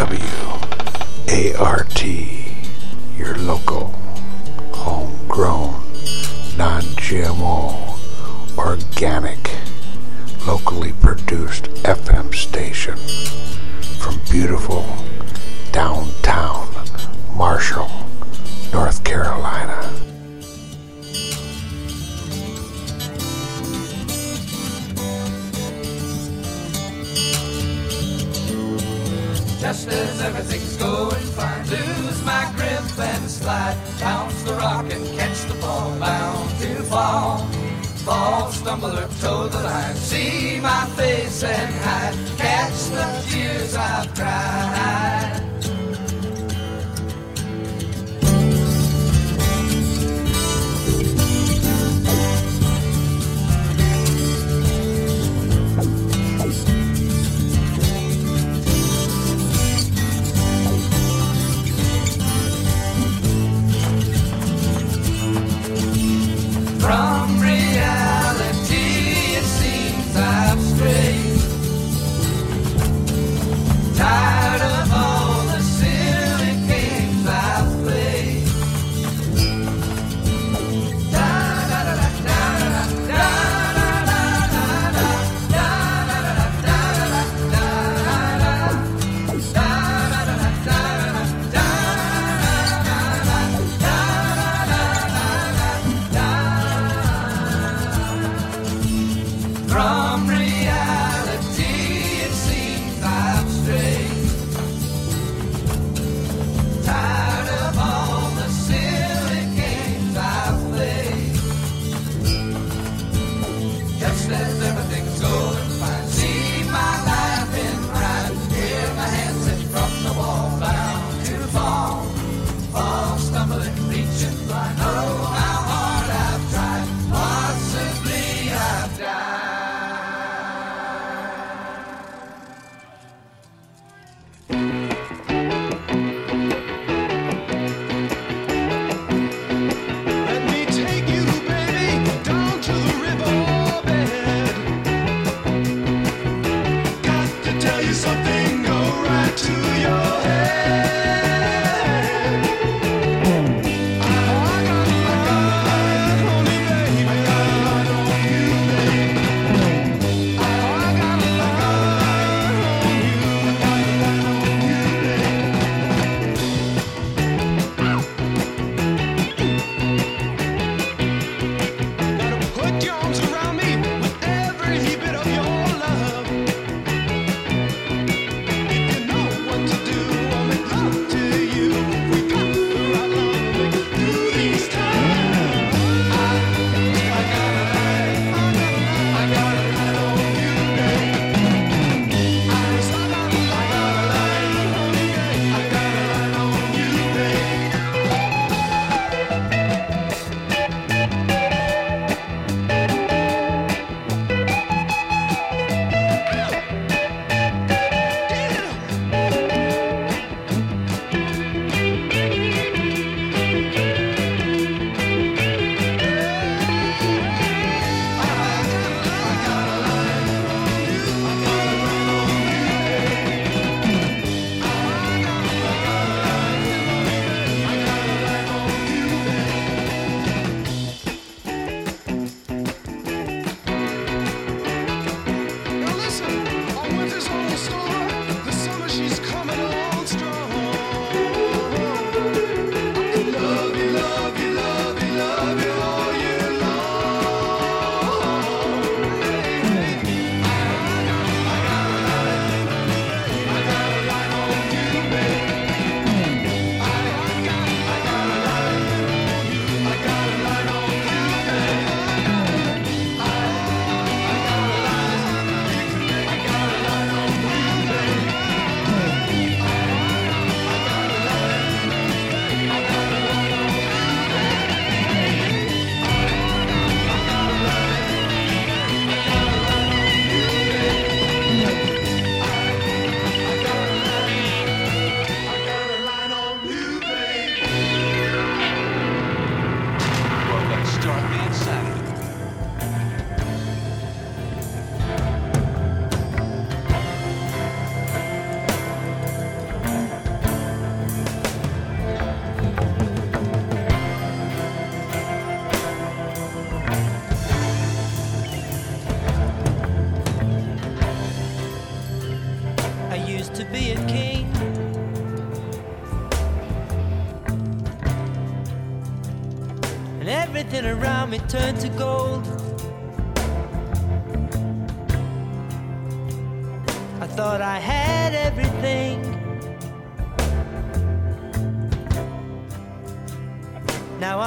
WART, your local, homegrown, non GMO, organic, locally produced FM station from beautiful downtown Marshall, North Carolina. As everything's going fine, lose my grip and slide, bounce the rock and catch the ball, bound to fall. Fall, stumble or toe the line, see my face and hide, catch the tears I've cried.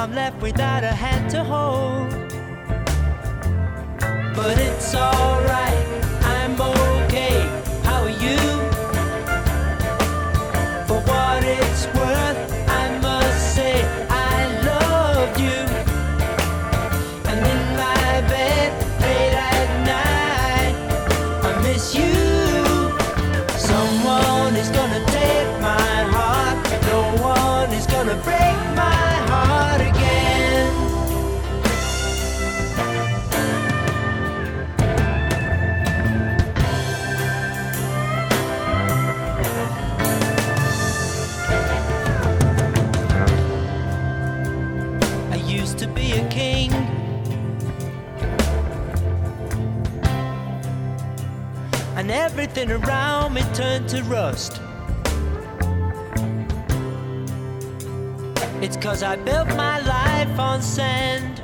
I'm left without a hand to hold. dust. It's cause I built my life on sand.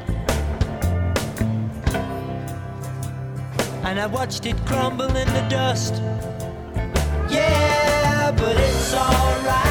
And I watched it crumble in the dust. Yeah, but it's alright.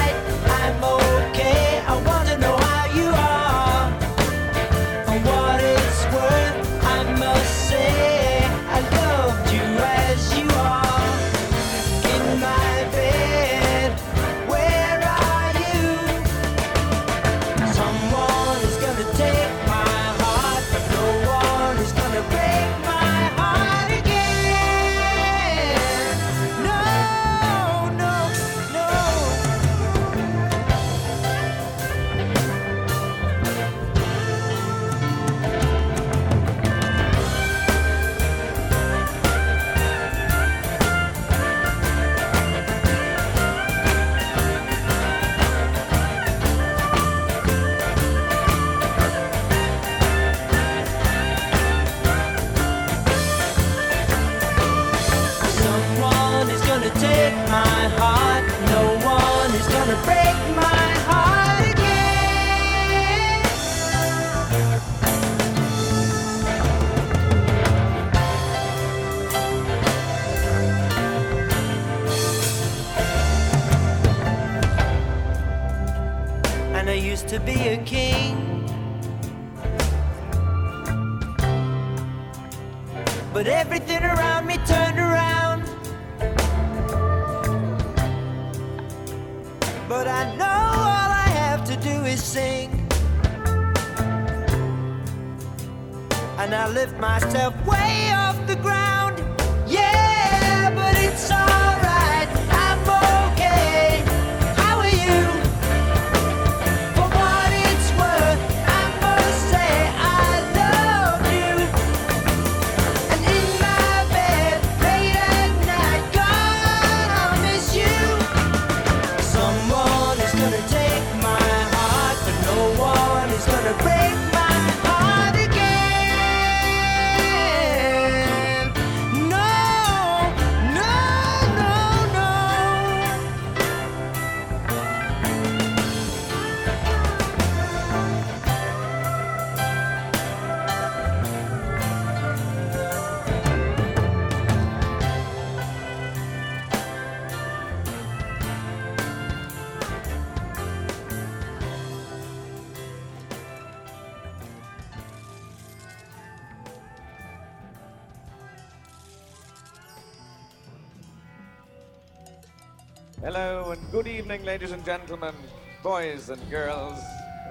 ladies and gentlemen, boys and girls.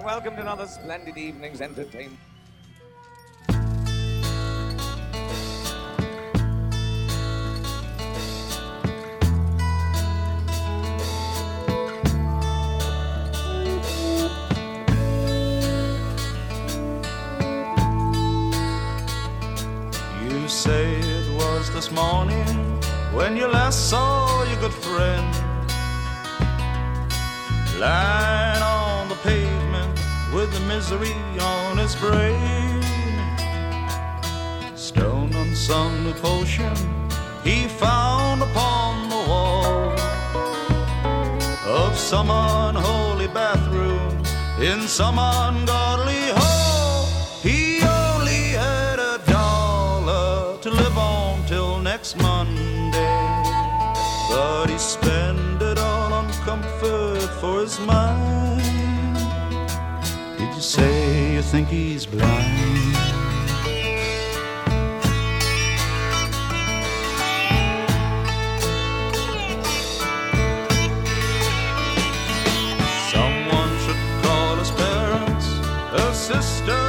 Welcome to another splendid evening's entertainment. some ungodly hole. He only had a dollar to live on till next Monday. But he spent it all on comfort for his mind. Did you say you think he's blind? sister.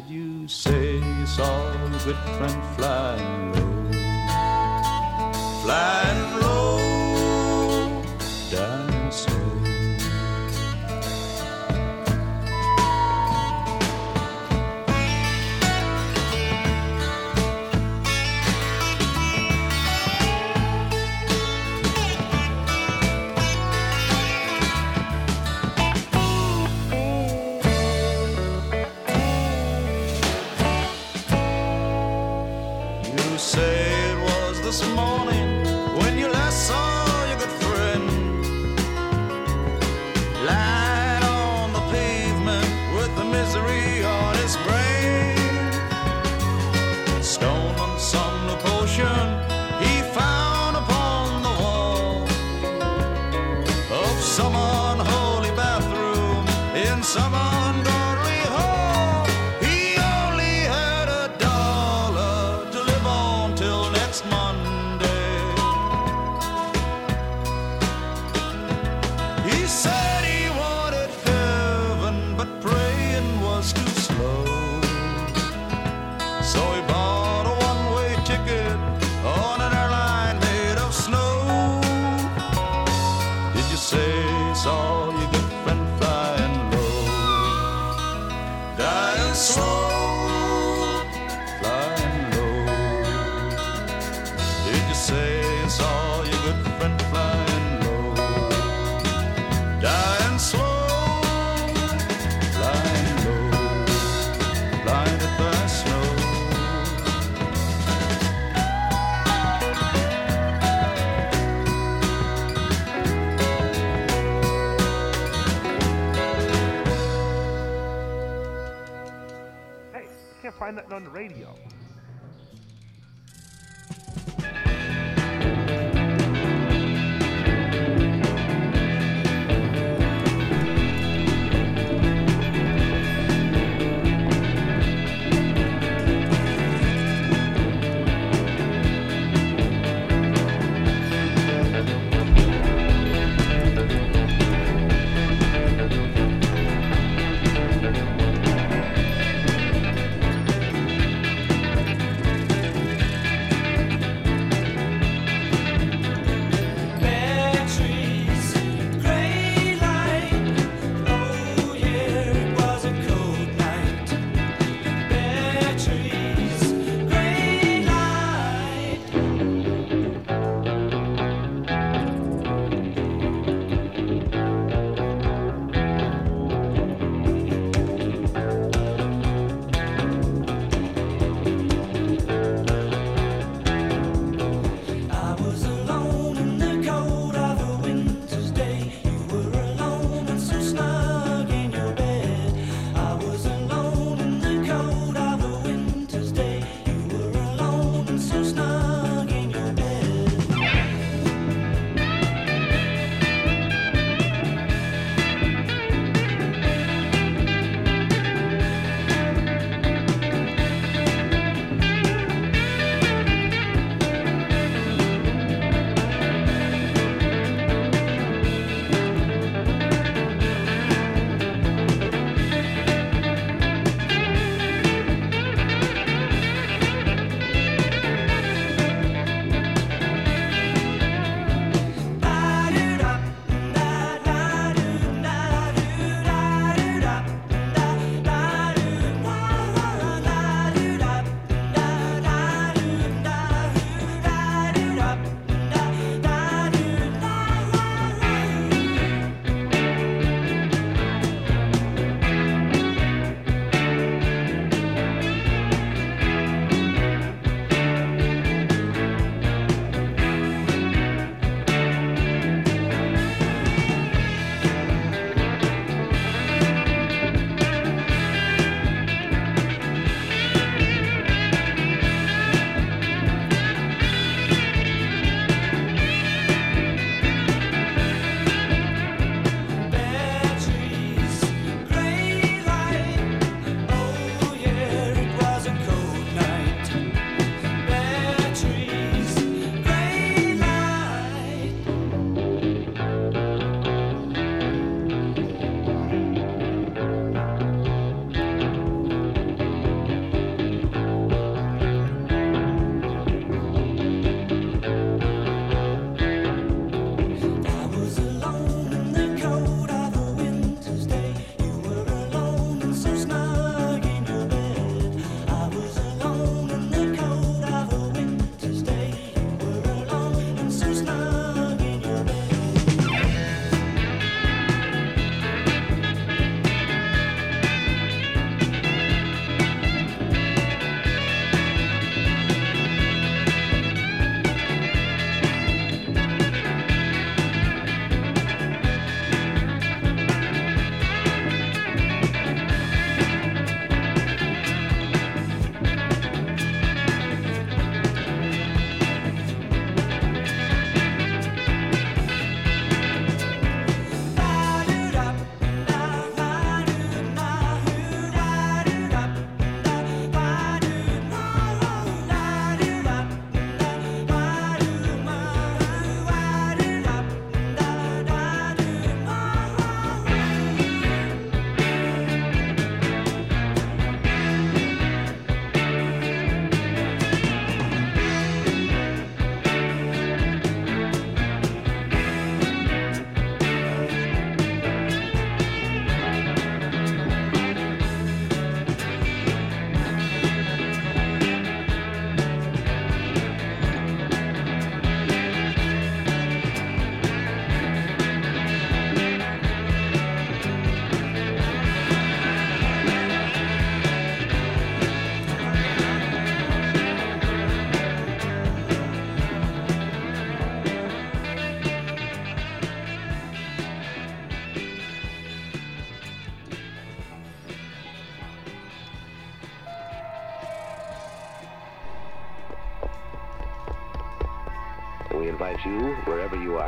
did you say you saw a good friend fly low? Fly find on the radio.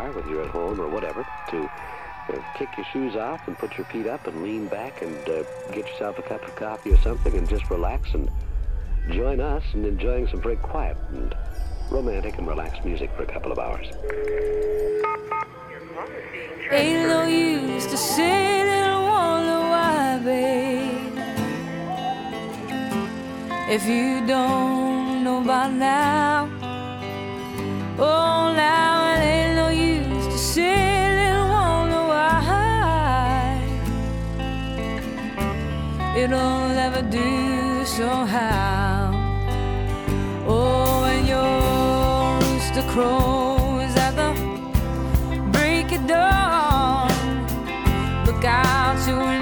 car, whether you're at home or whatever, to uh, kick your shoes off and put your feet up and lean back and uh, get yourself a cup of coffee or something and just relax and join us in enjoying some very quiet and romantic and relaxed music for a couple of hours. Ain't no use to say that I wonder why, babe. If you don't know by now, do so how? Oh, and your rooster crows at the break of dawn. Look out to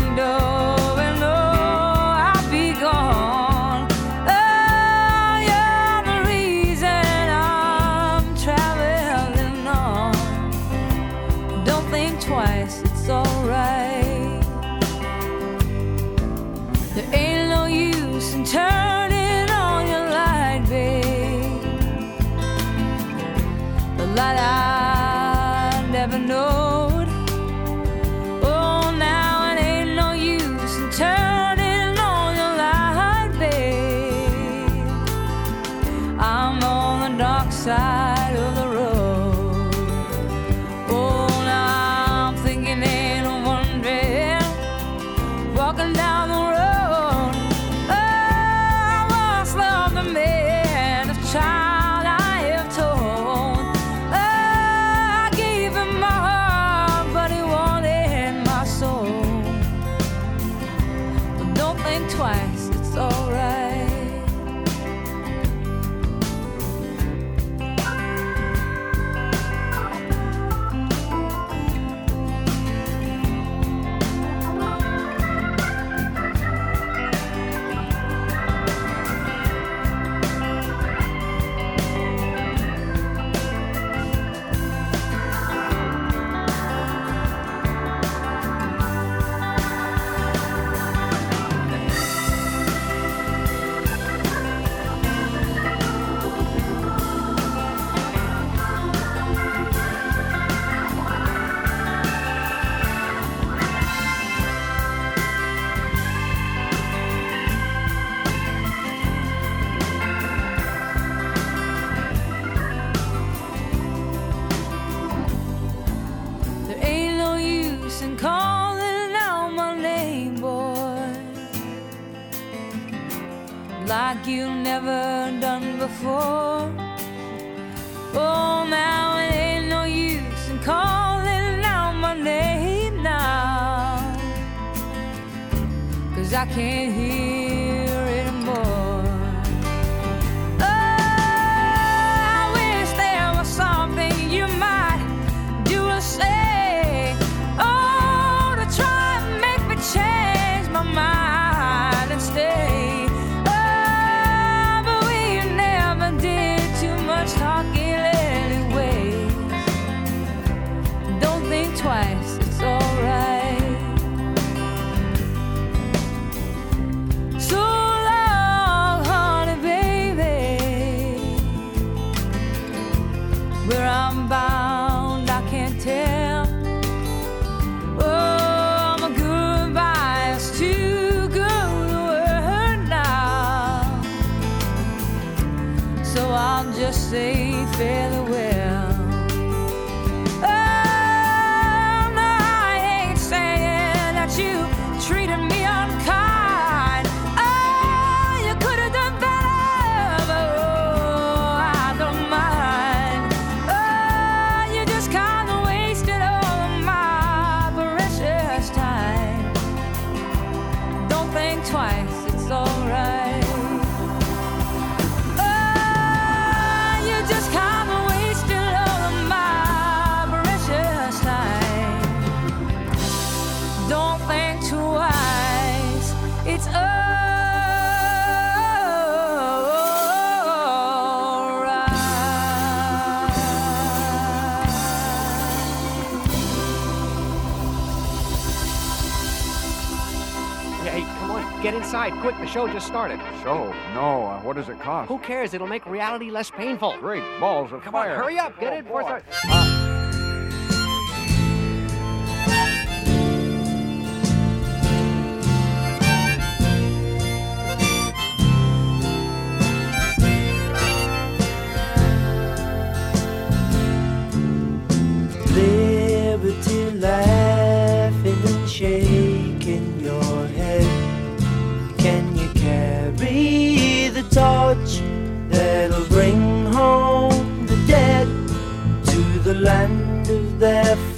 Inside, quick. The show just started. Show? No. Uh, what does it cost? Who cares? It'll make reality less painful. Great balls of Come fire. on, hurry up. Get Oh, before boy. it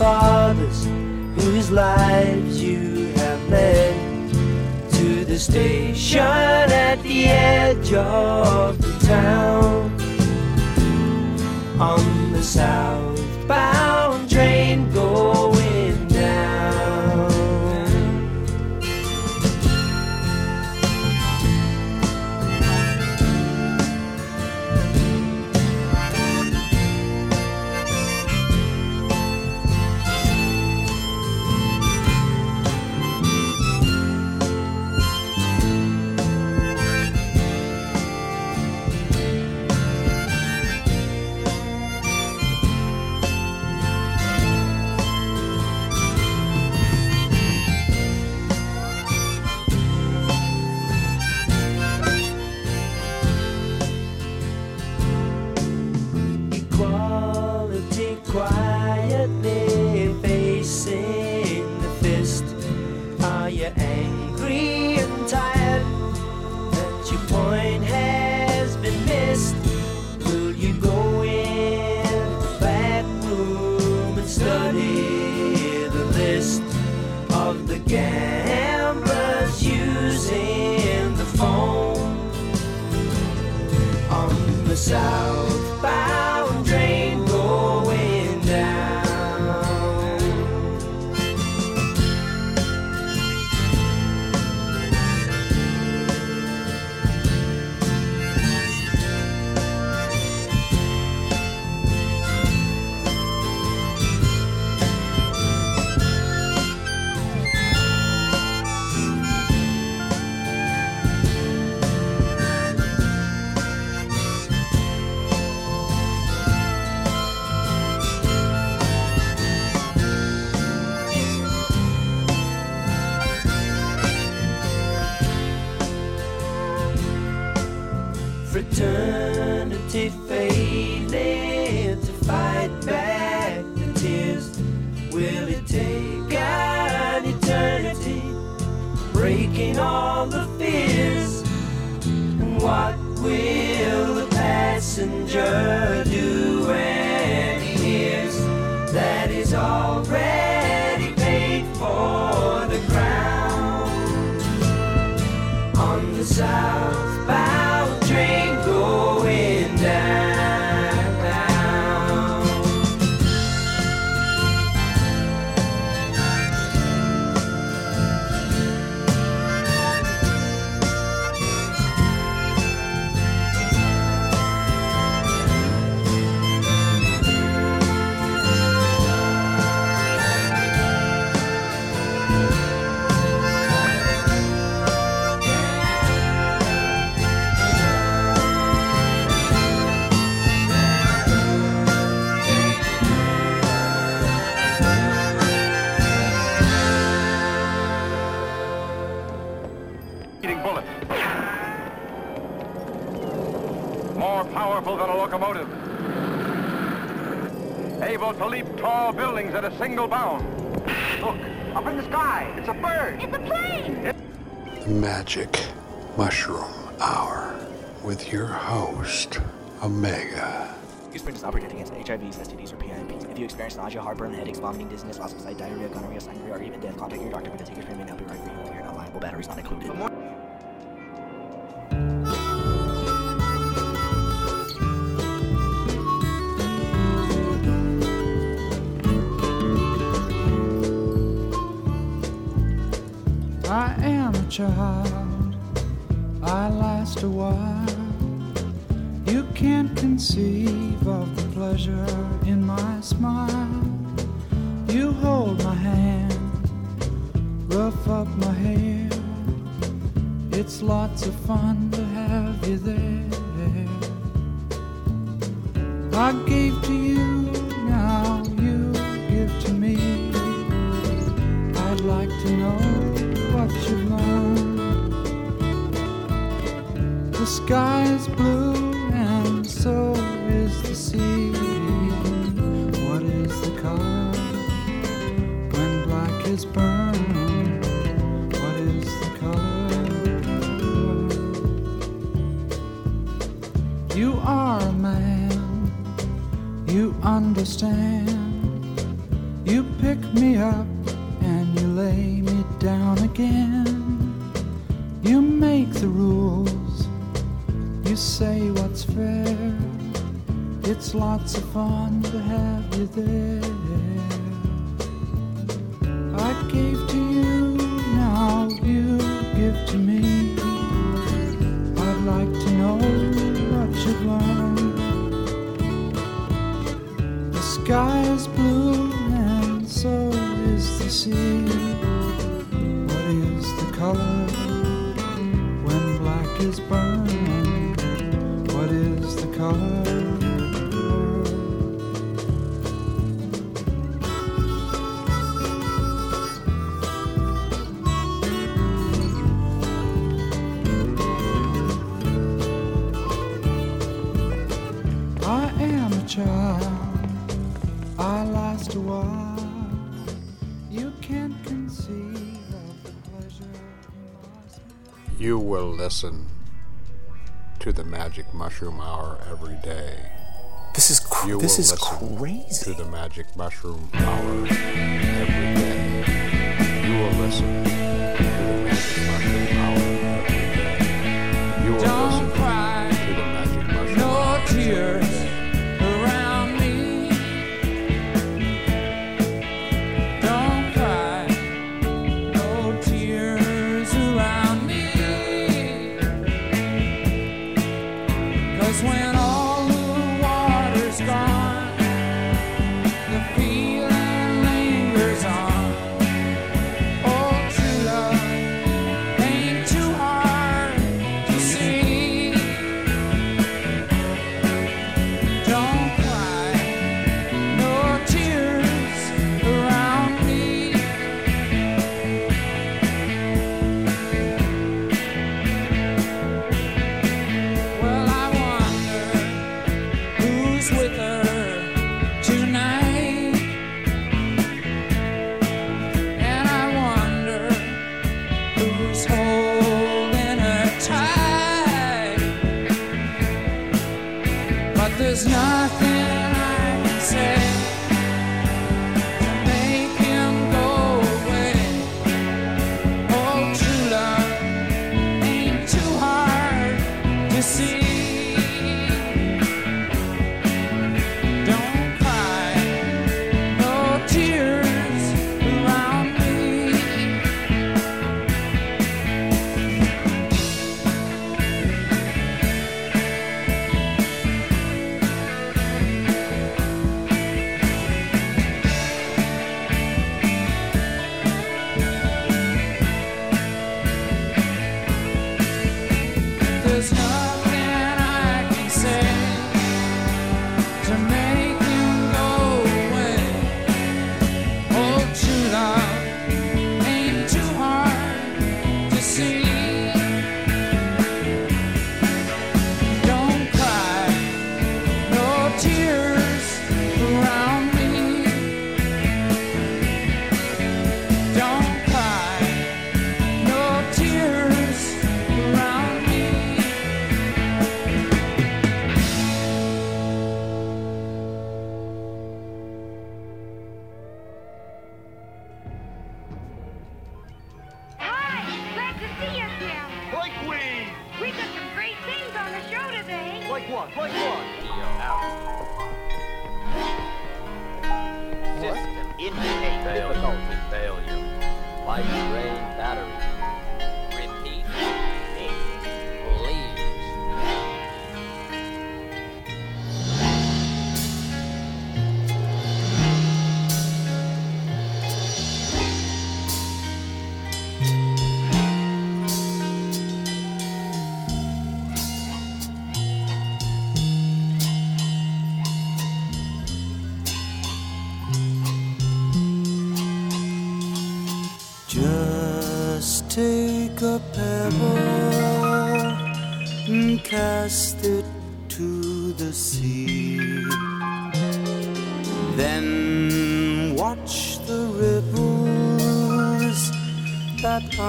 fathers whose lives you have led? To the station at the edge of the town on the southbound a single bound. Look, up in the sky. It's a bird. It's a plane. The Magic Mushroom Hour with your host, Omega. Use Sprint is not protected against HIVs, STDs, or PIMPs. If you experience nausea, heartburn, headaches, vomiting, dizziness, loss of sight, diarrhea, gonorrhea, sangria, or even death, contact your doctor because taking Sprint may not be right for you. If you're not liable, batteries not included. child, I last a while. You can't conceive of the pleasure in my smile. You hold my hand, rough up my hair. It's lots of fun to have you there. I gave to you. sky is blue and so is the sea. What is the color when black is burned? What is the color? You are a man, you understand. You pick me up. It's lots of fun to have you there. listen to the Magic Mushroom Hour every day. This is cr- you this is crazy. To the Magic Mushroom Hour every day. You will listen.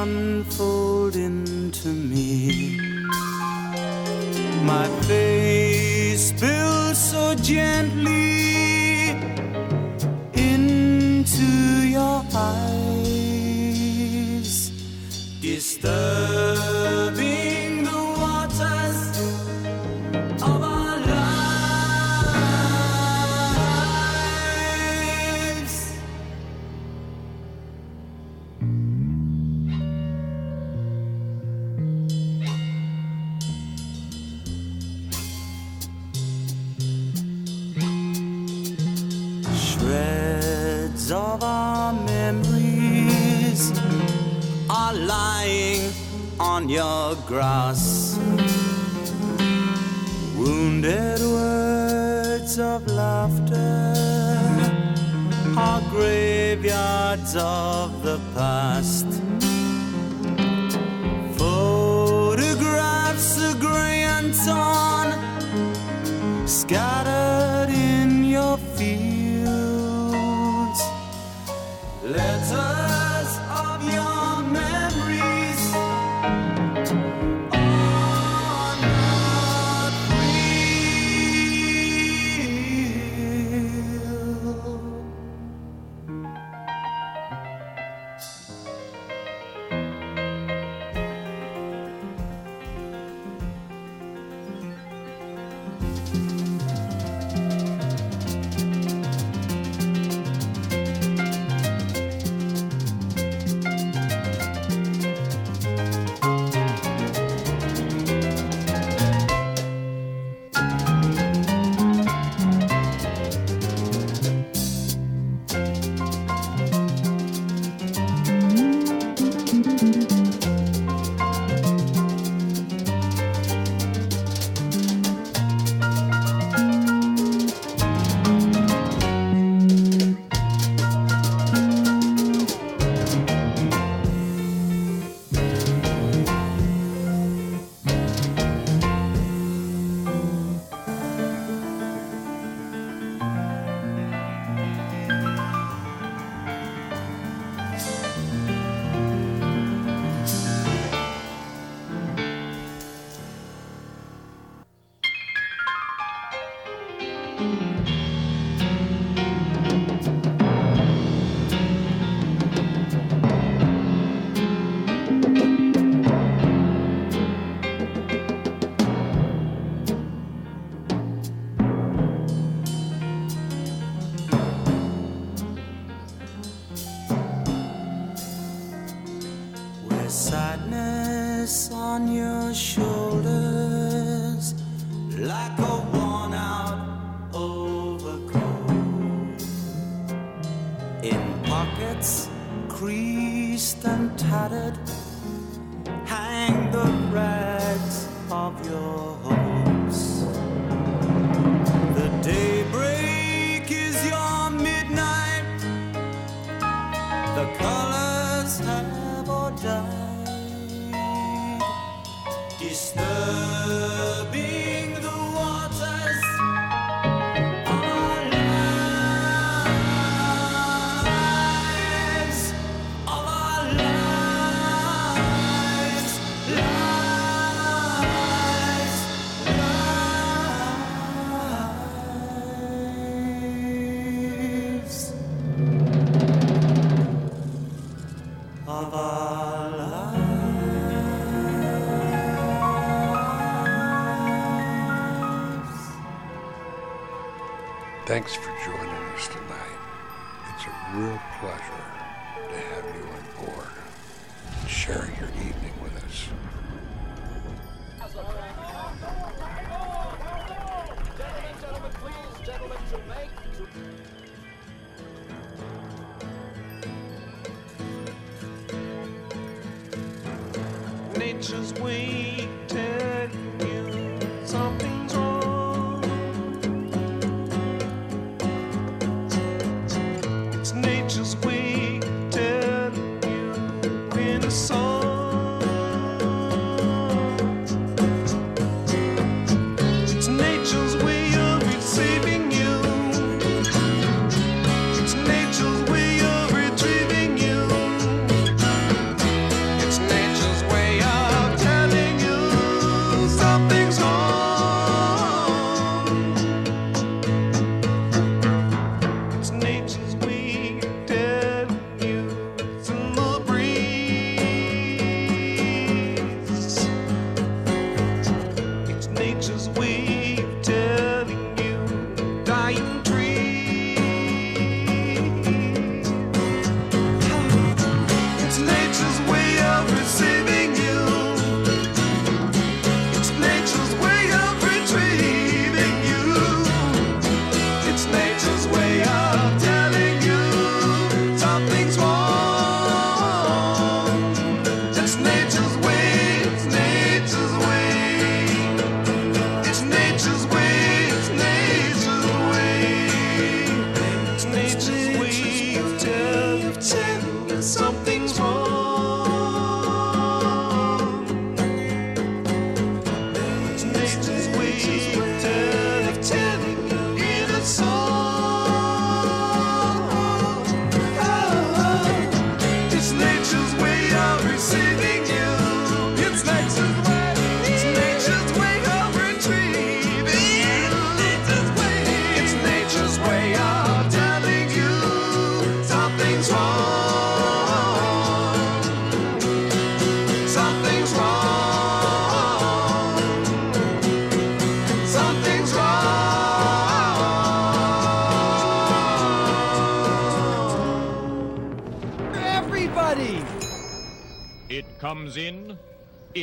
That unfold grass.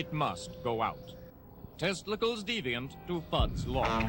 it must go out. Testicles deviant to Fudd's law.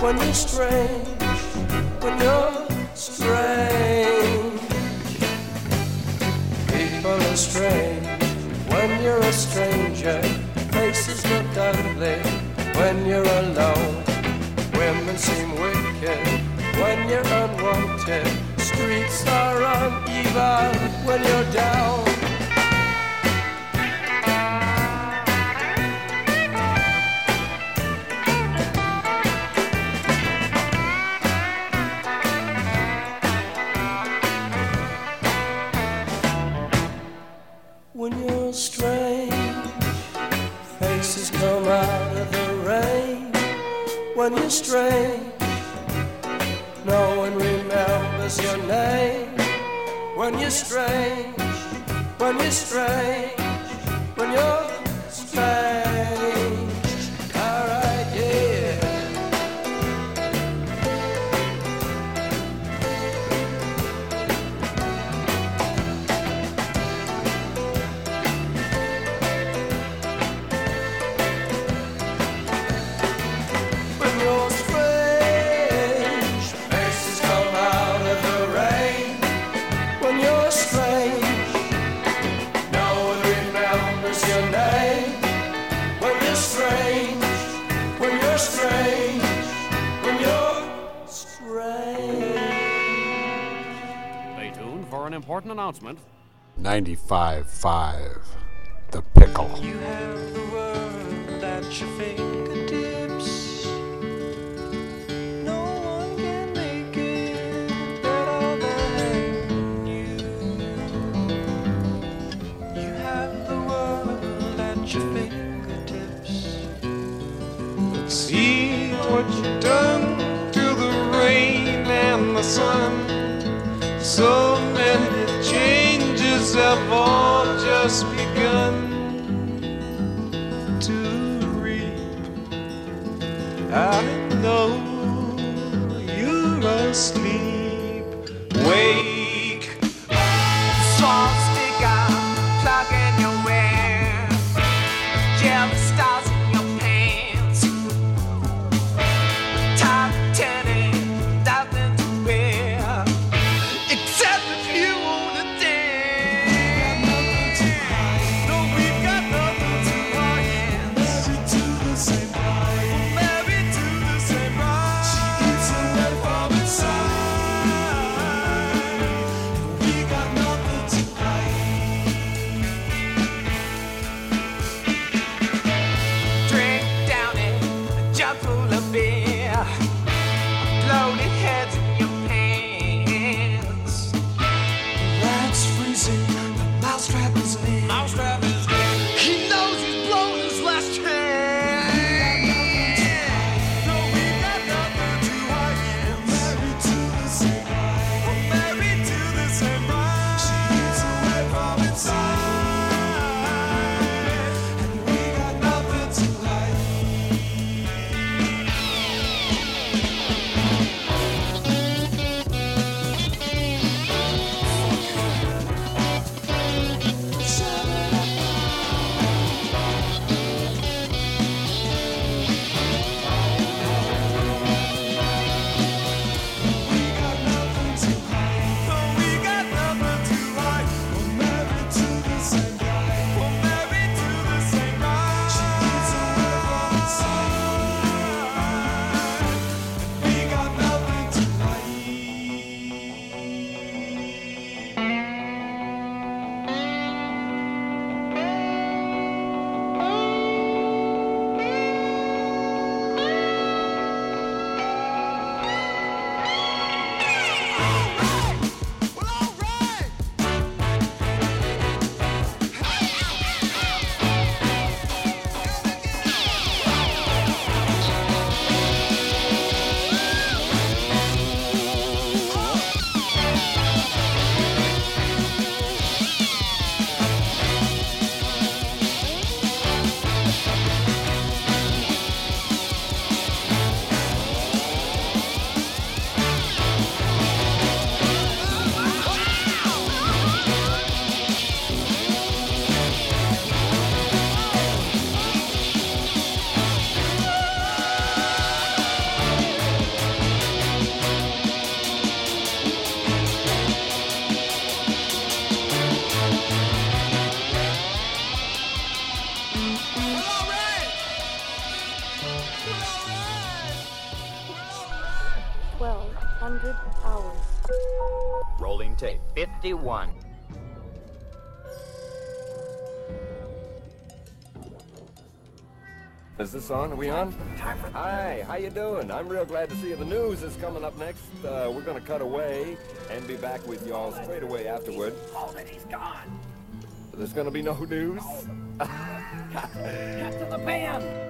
when you're strange, when you're strange. People are strange when you're a stranger. Faces look ugly when you're alone. Women seem wicked when you're unwanted. Streets are uneven when you're down. important announcement. 95.5 The Pickle. You have the at your face. will just be. this on? Are we on? Hi, how you doing? I'm real glad to see you. The news is coming up next. Uh, we're going to cut away and be back with y'all straight away afterward. All that he's gone. There's going to be no news. Cut to the band.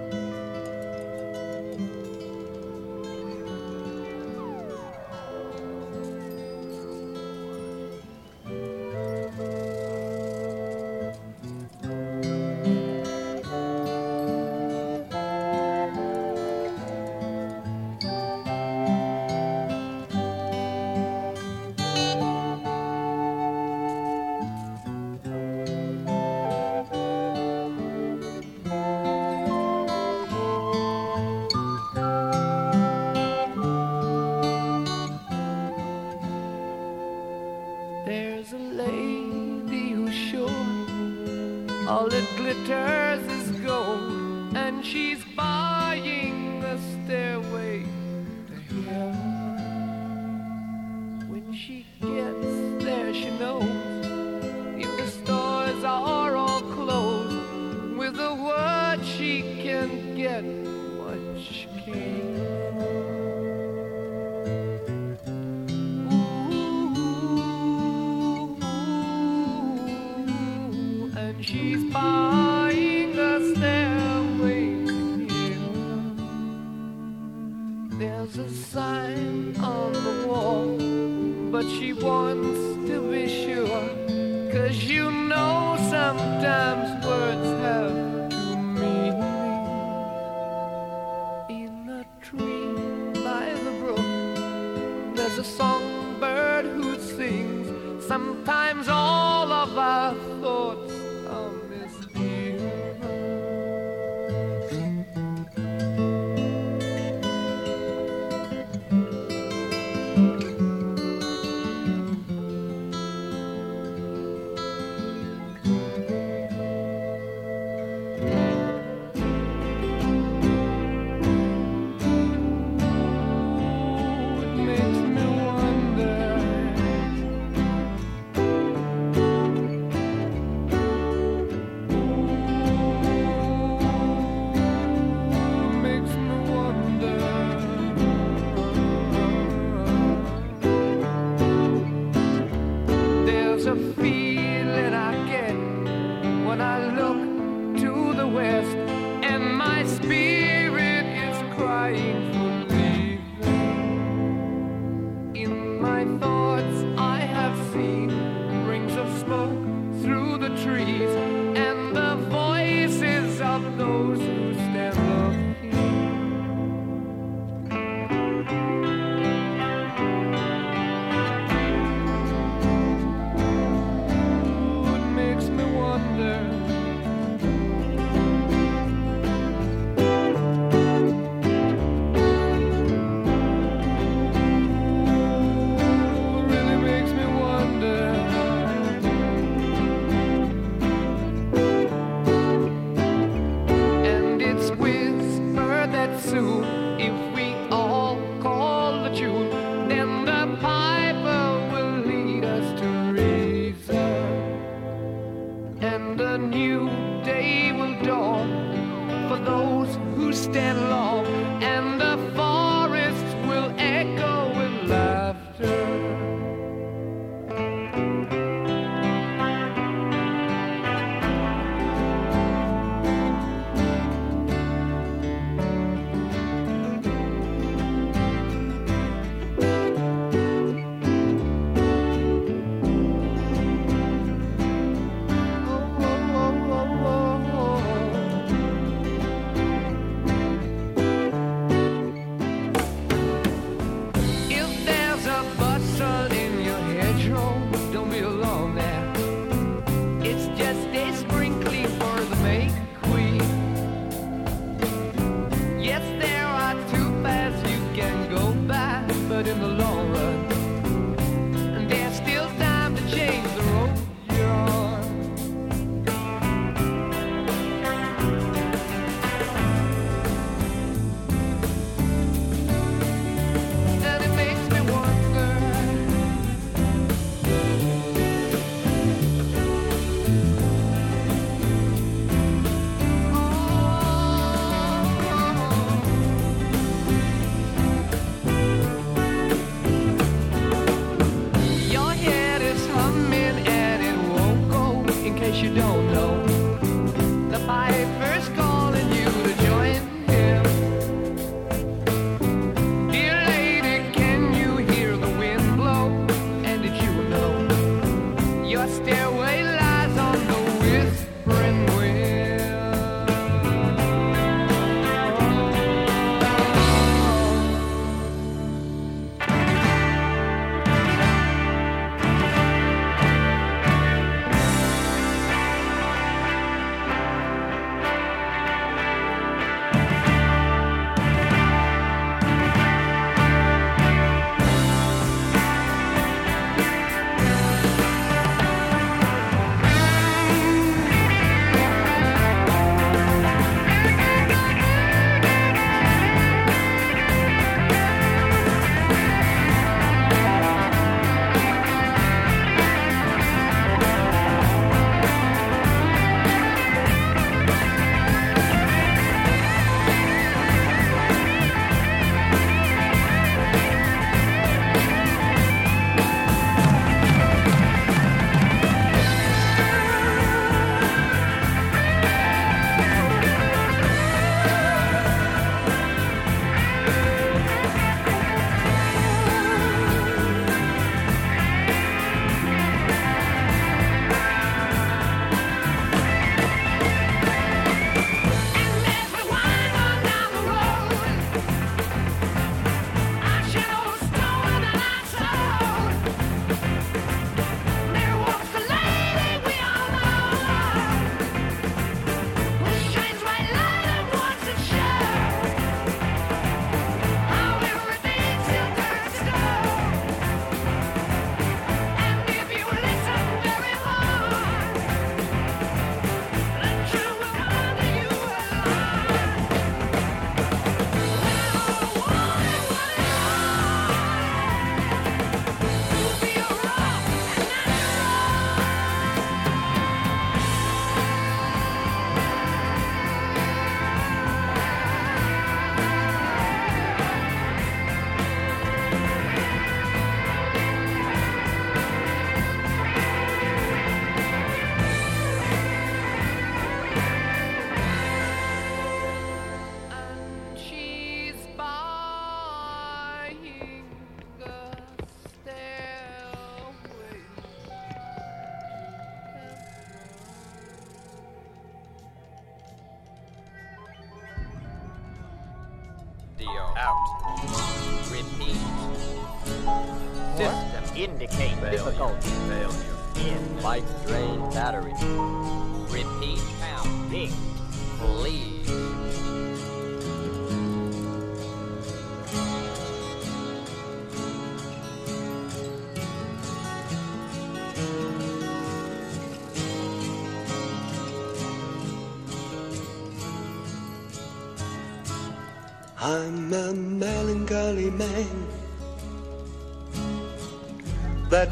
A songbird who sings. Sometimes all of our thoughts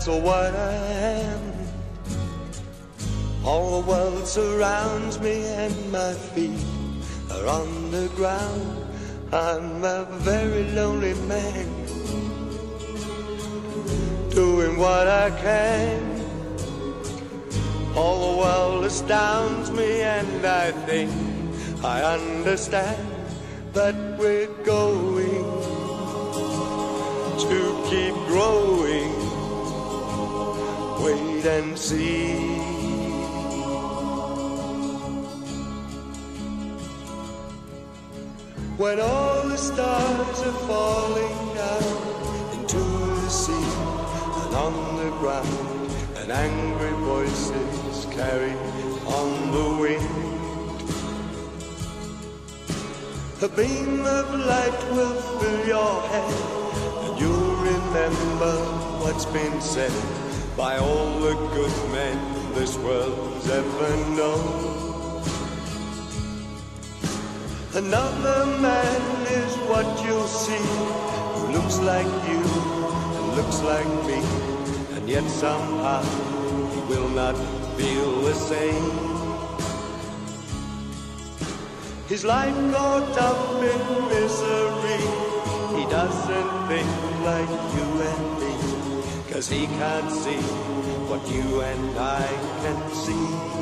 What I am. All the world surrounds me and my feet are on the ground. I'm a very lonely man. Doing what I can. All the world astounds me and I think I understand that we're going to keep growing. Wait and see. When all the stars are falling down into the sea and on the ground, and angry voices carry on the wind. A beam of light will fill your head, and you'll remember what's been said by all the good men this world's ever known. Another man is what you'll see, who looks like you and looks like me, and yet somehow he will not feel the same. His life caught up in misery. He doesn't think like you and. Cause he can't see what you and I can see.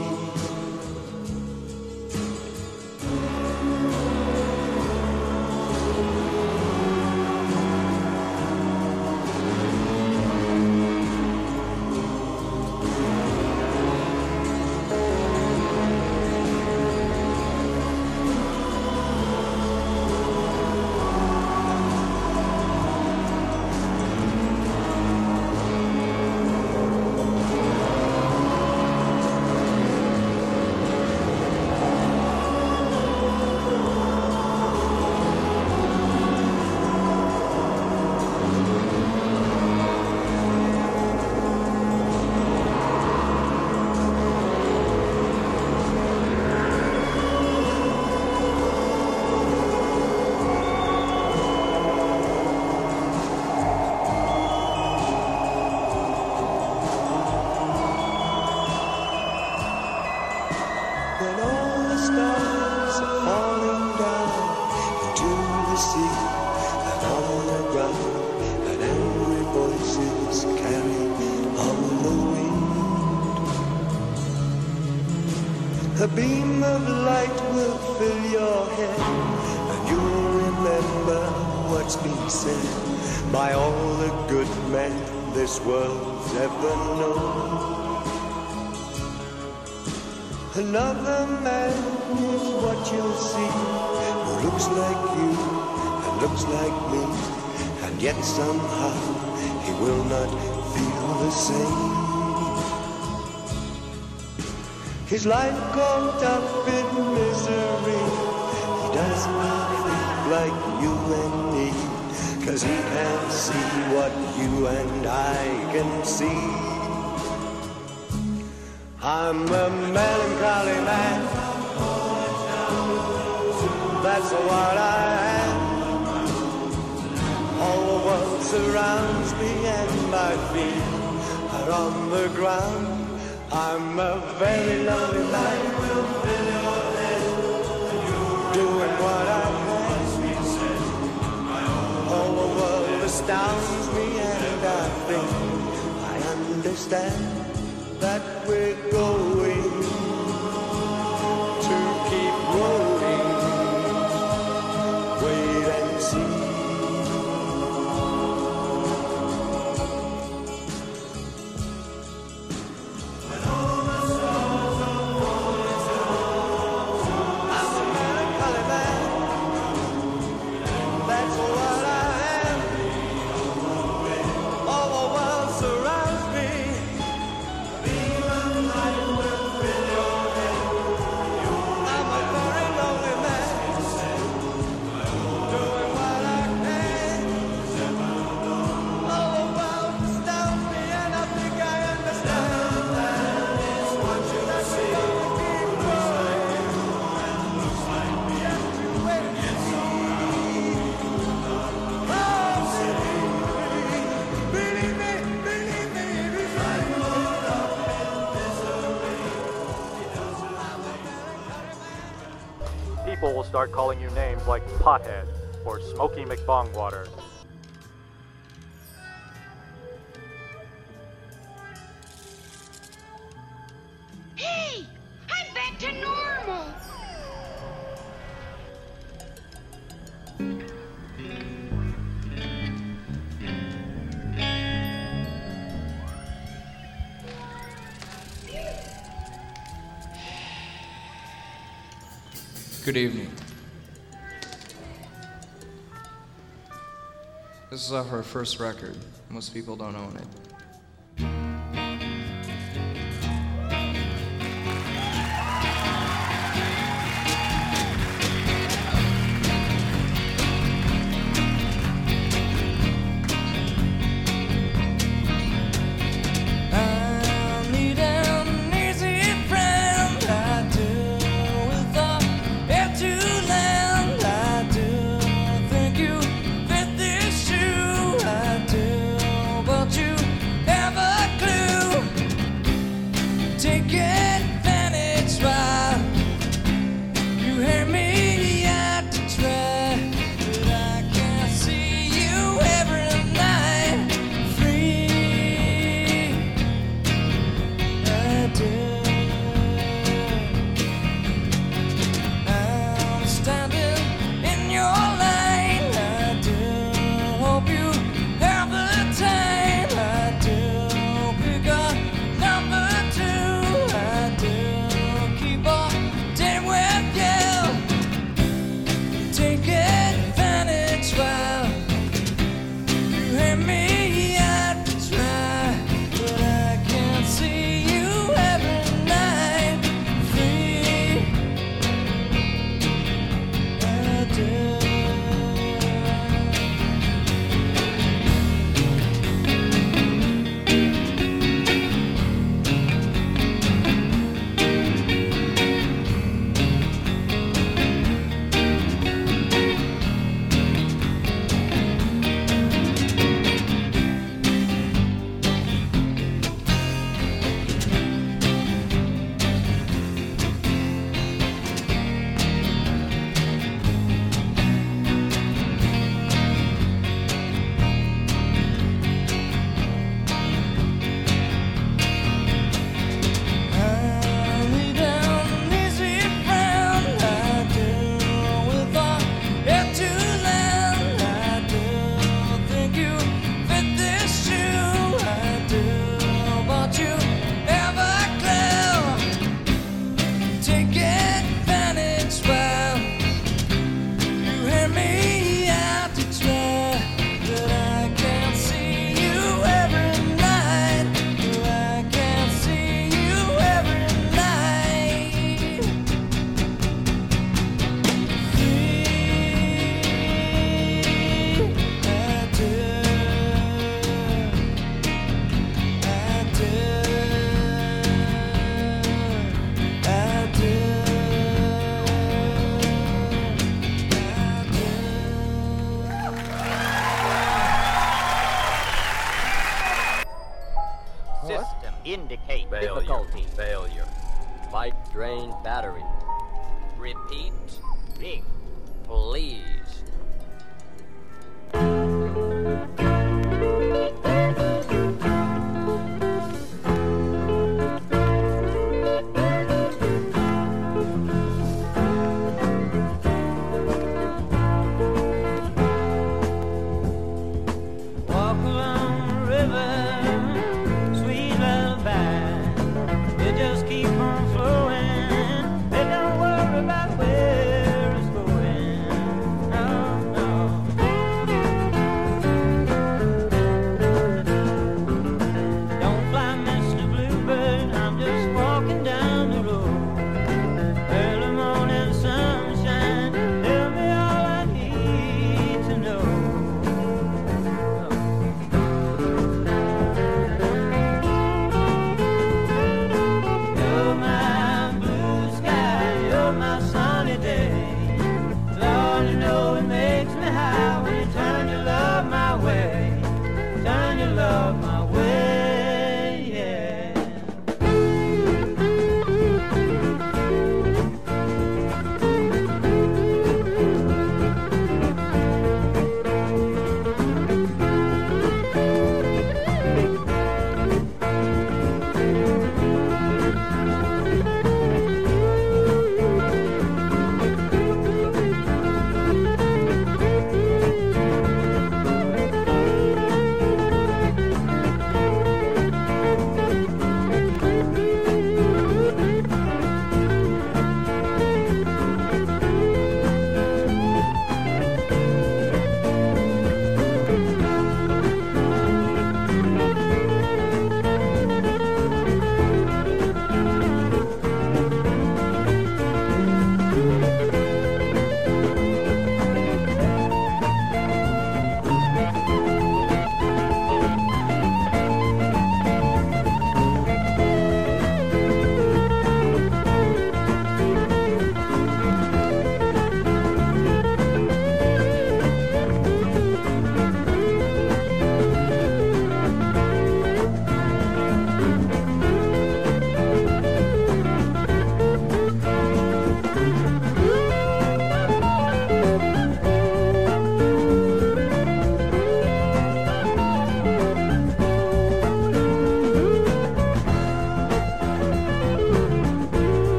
And somehow he will not feel the same. His life caught up in misery, he does not think like you and me, cause he can't see what you and I can see. I'm a melancholy man. That's what I surrounds me and my feet are on the ground. I'm a very lonely man. Doing what I can. All the world astounds me and I think I understand start calling you names like Pothead or Smoky McBongwater. also her first record. Most people don't own it.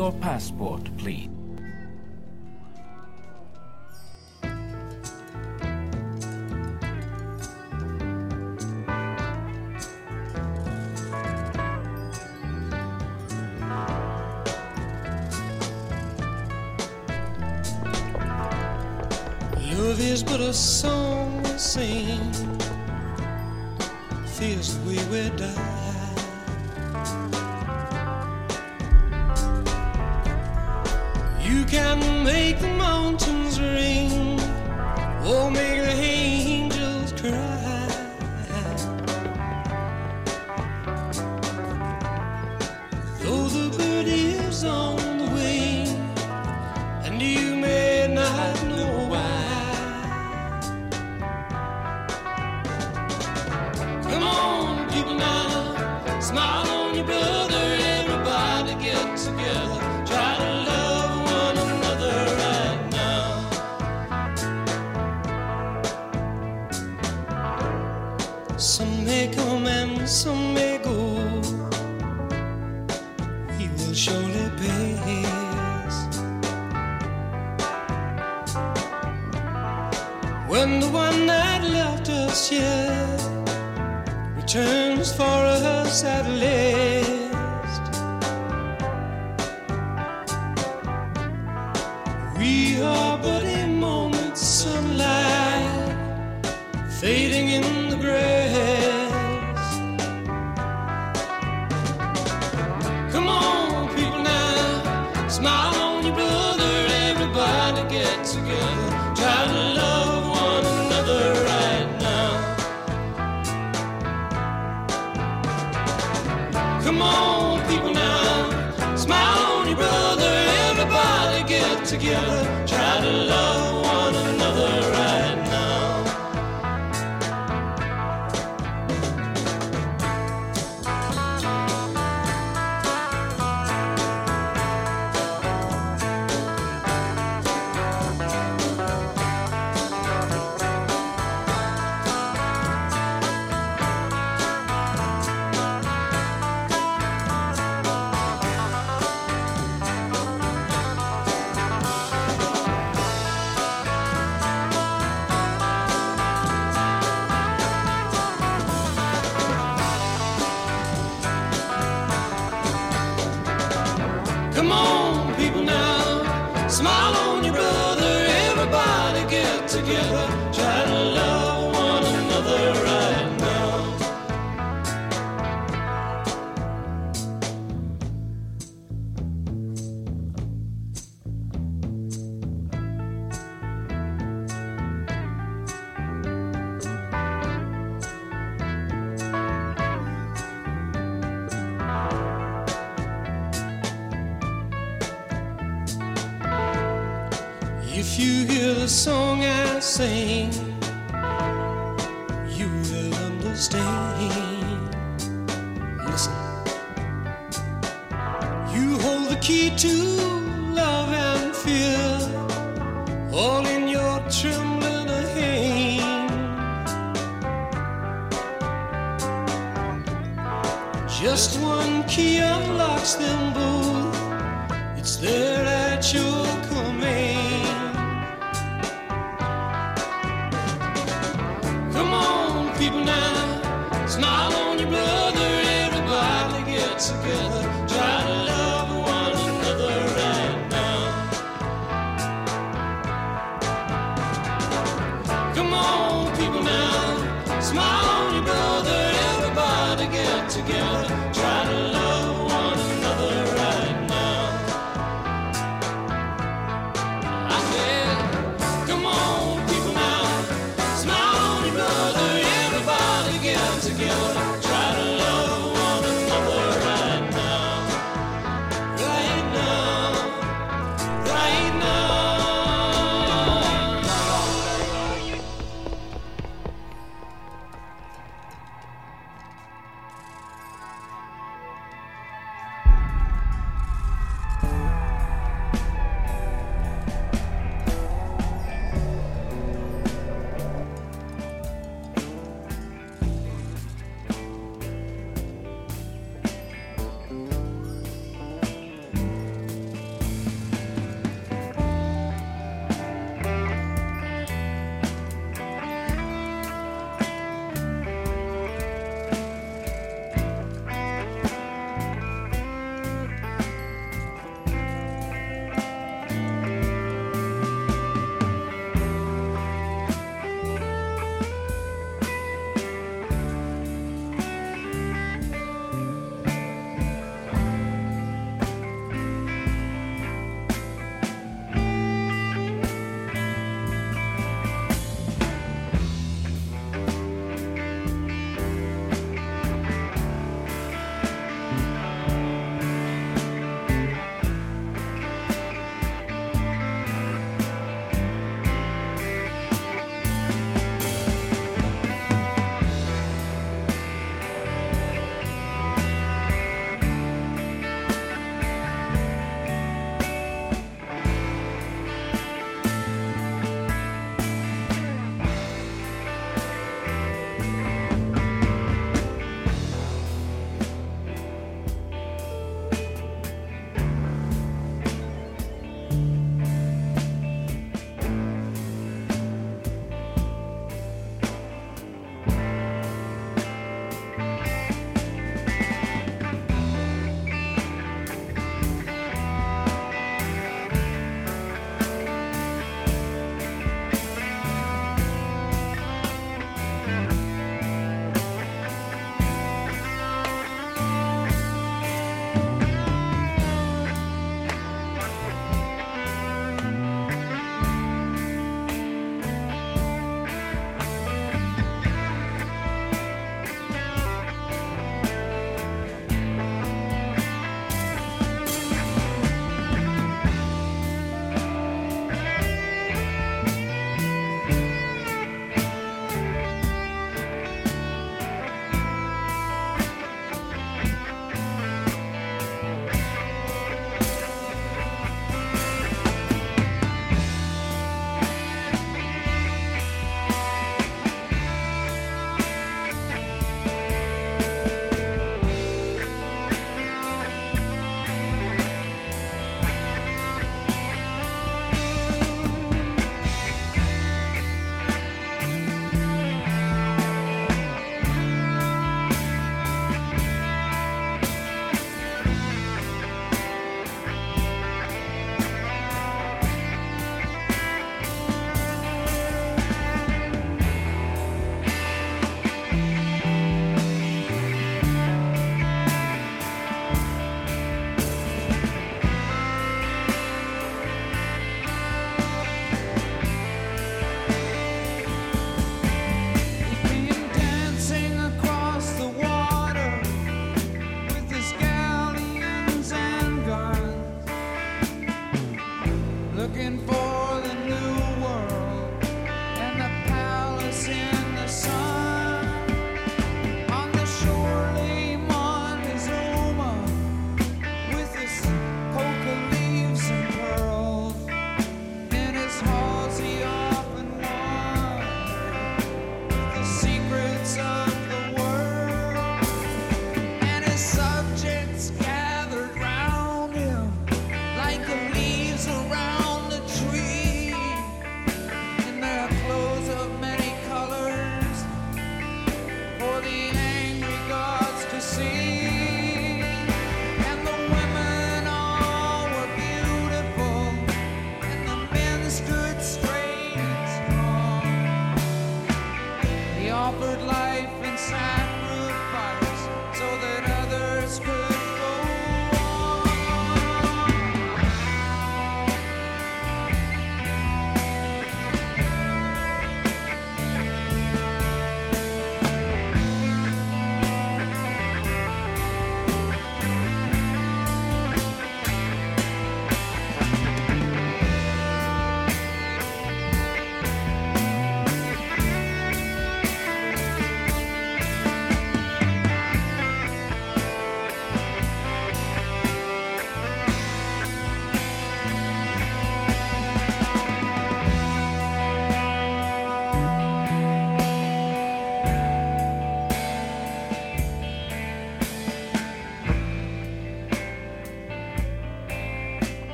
Your passport,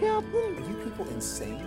Captain? Are you people insane?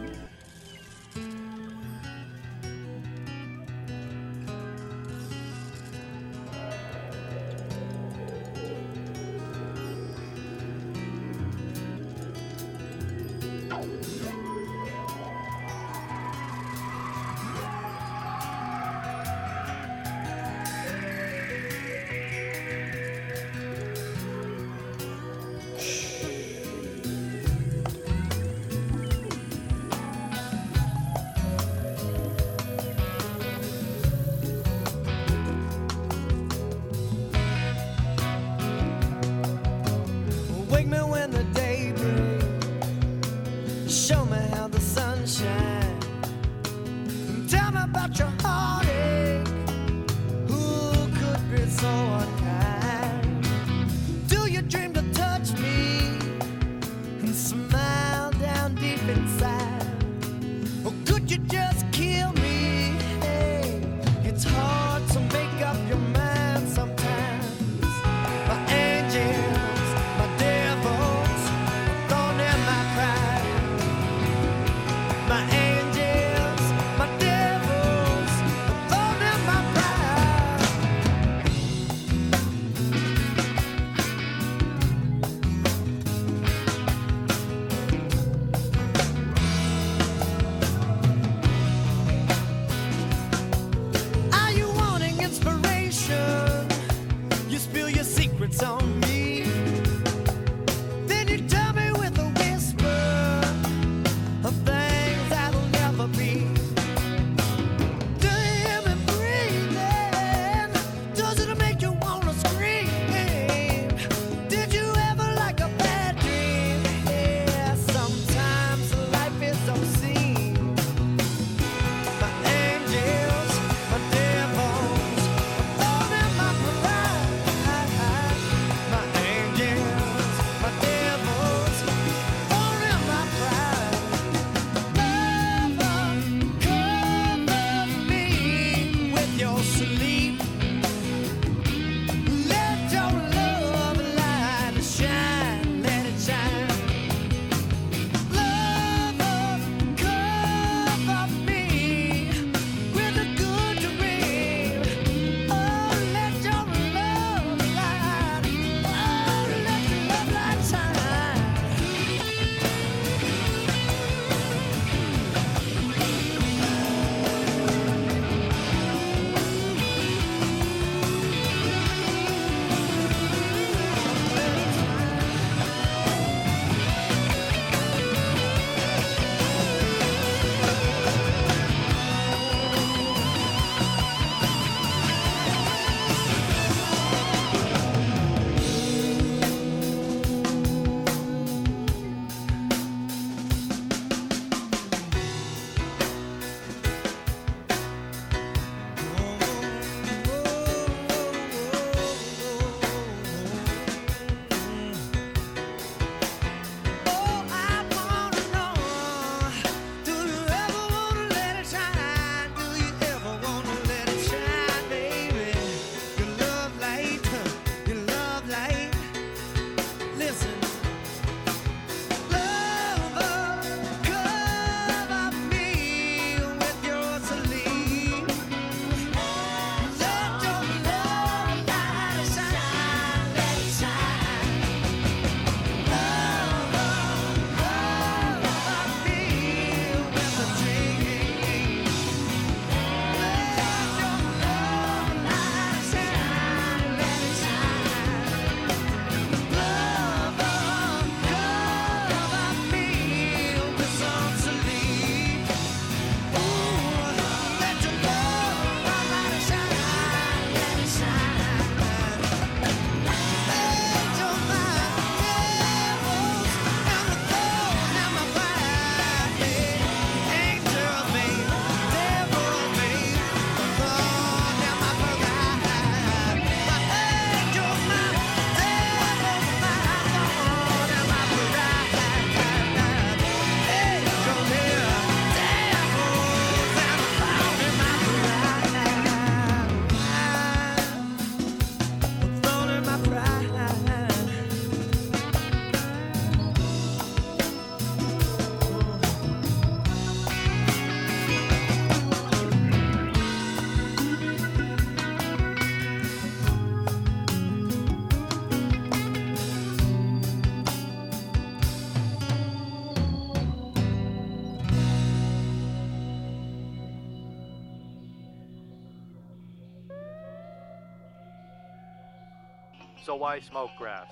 so why smoke grass?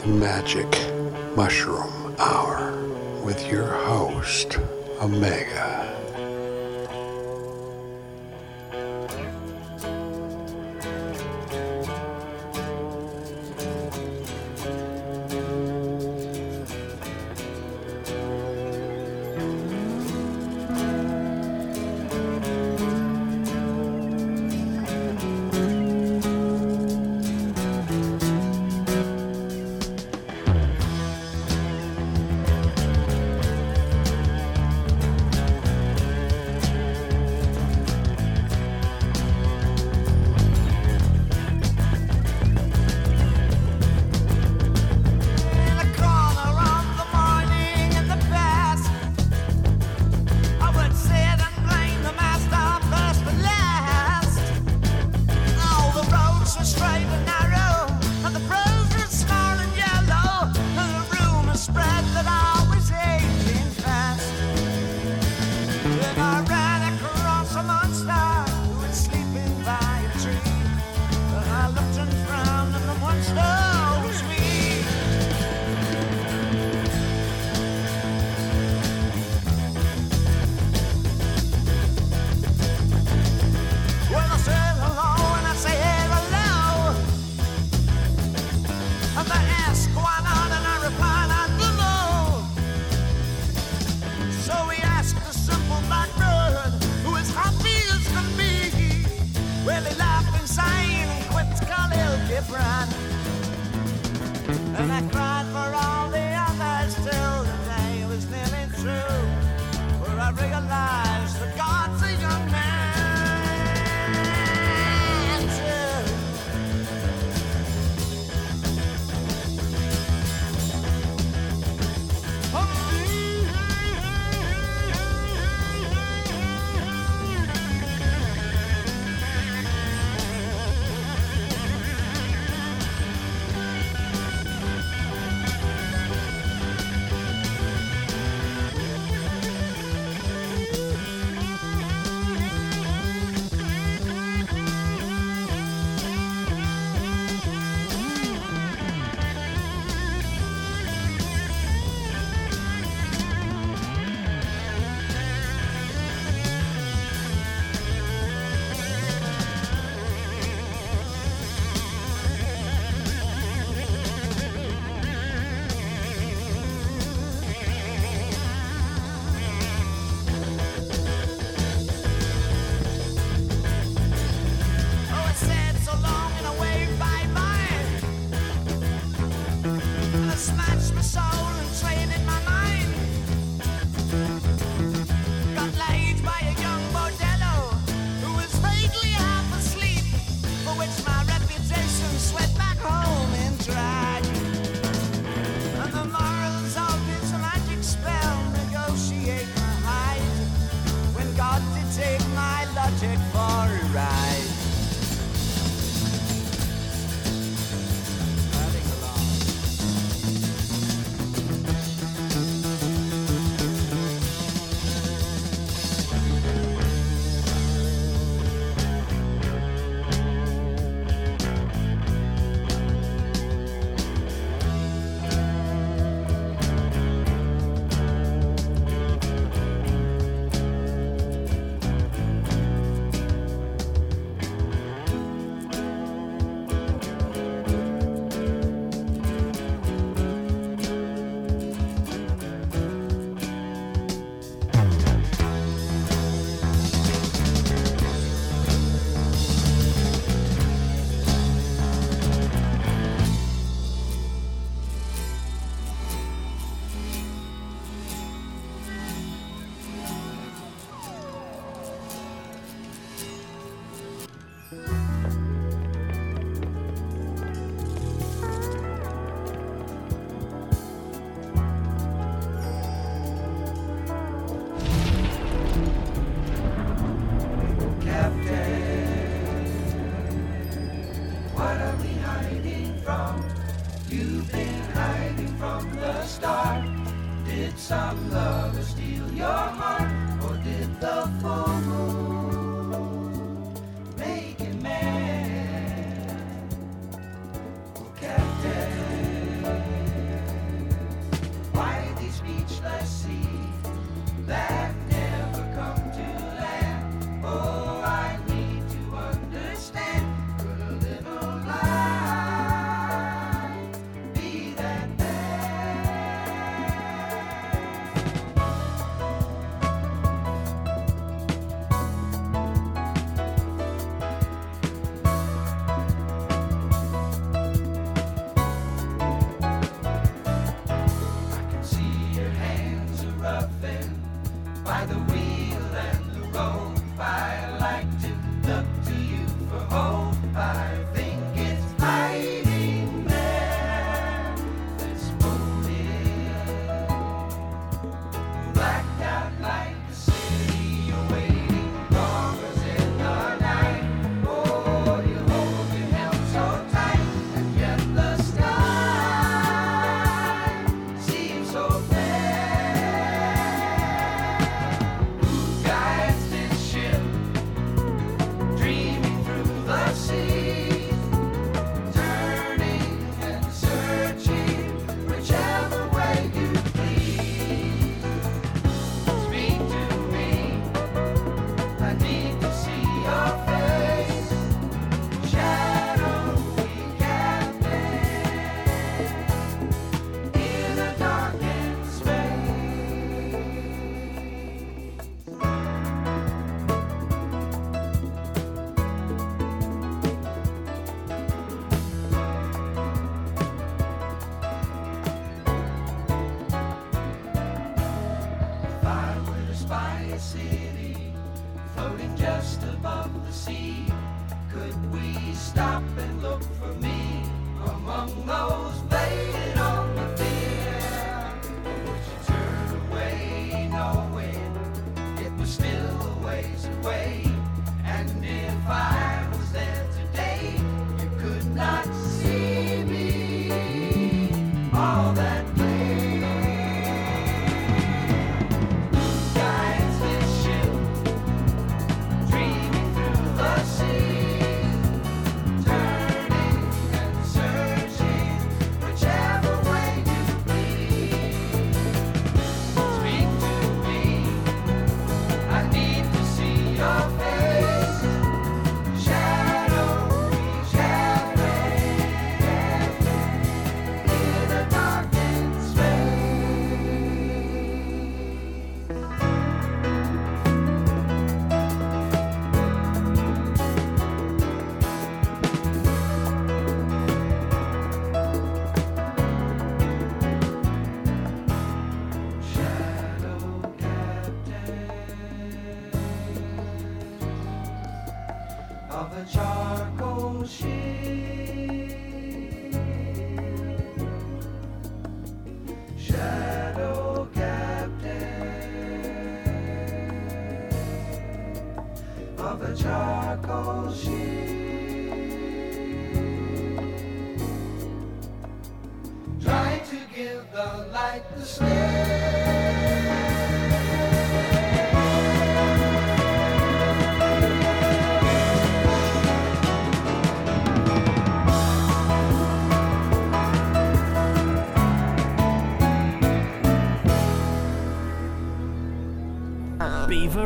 The Magic Mushroom Hour with your host, Omega.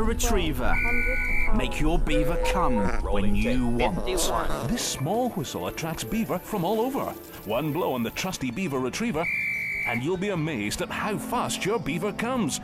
retriever. Make your beaver come when you want. This small whistle attracts beaver from all over. One blow on the trusty beaver retriever, and you'll be amazed at how fast your beaver comes.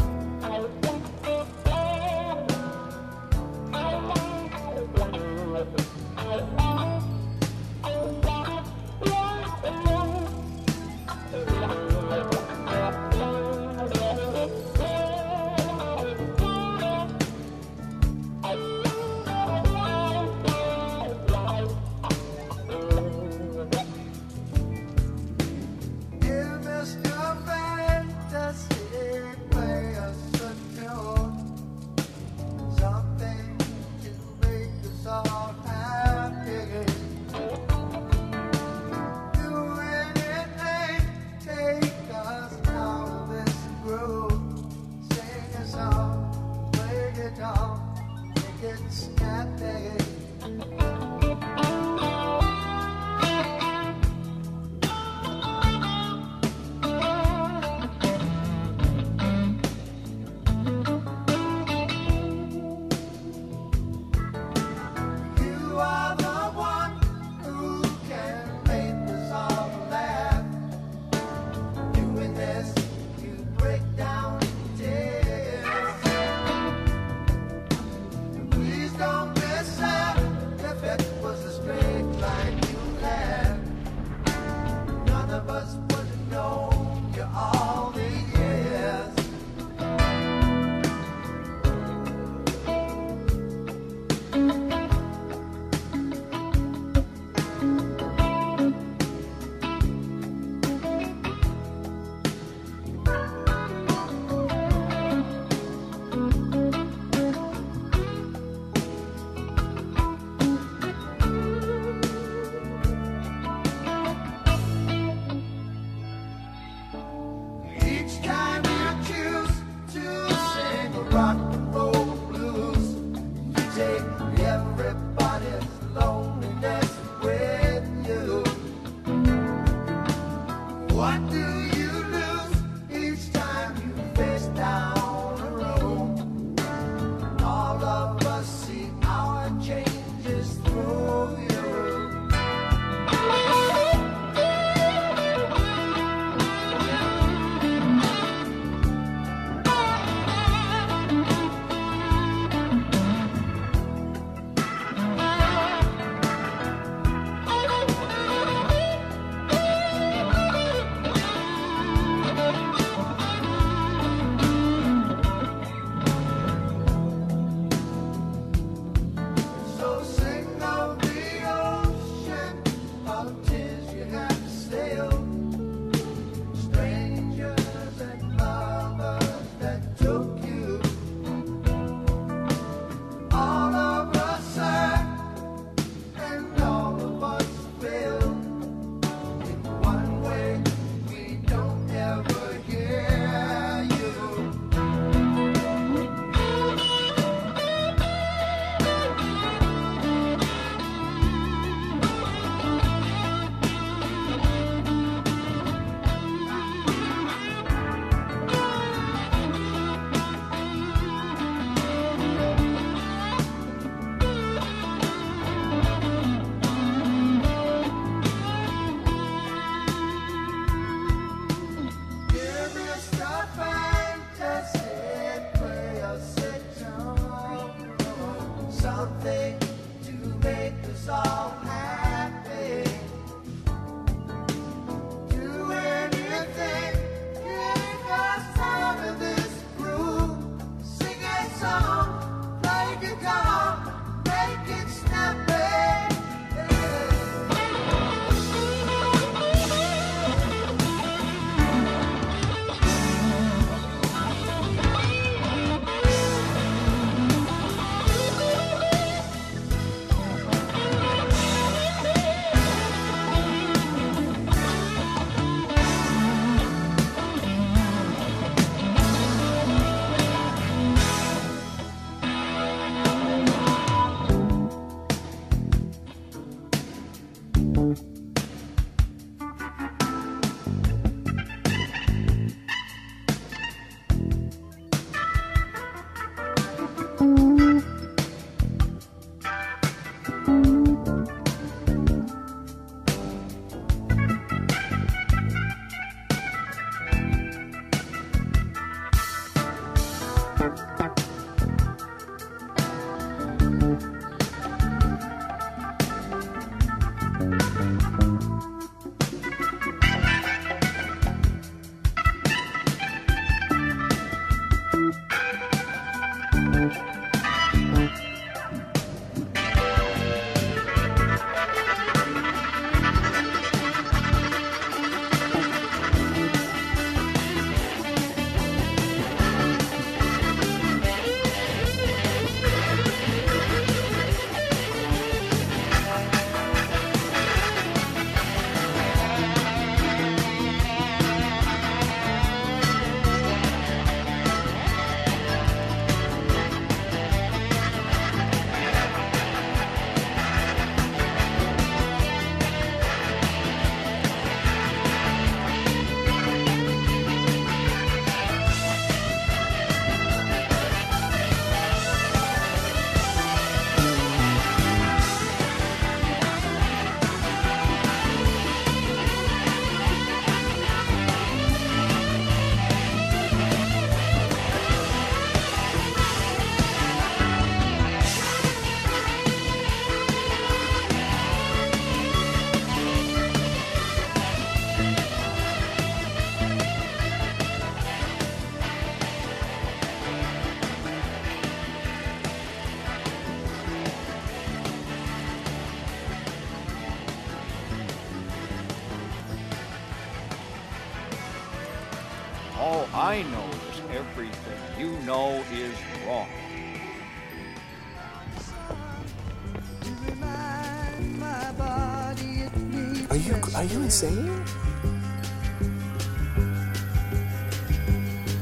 Insane?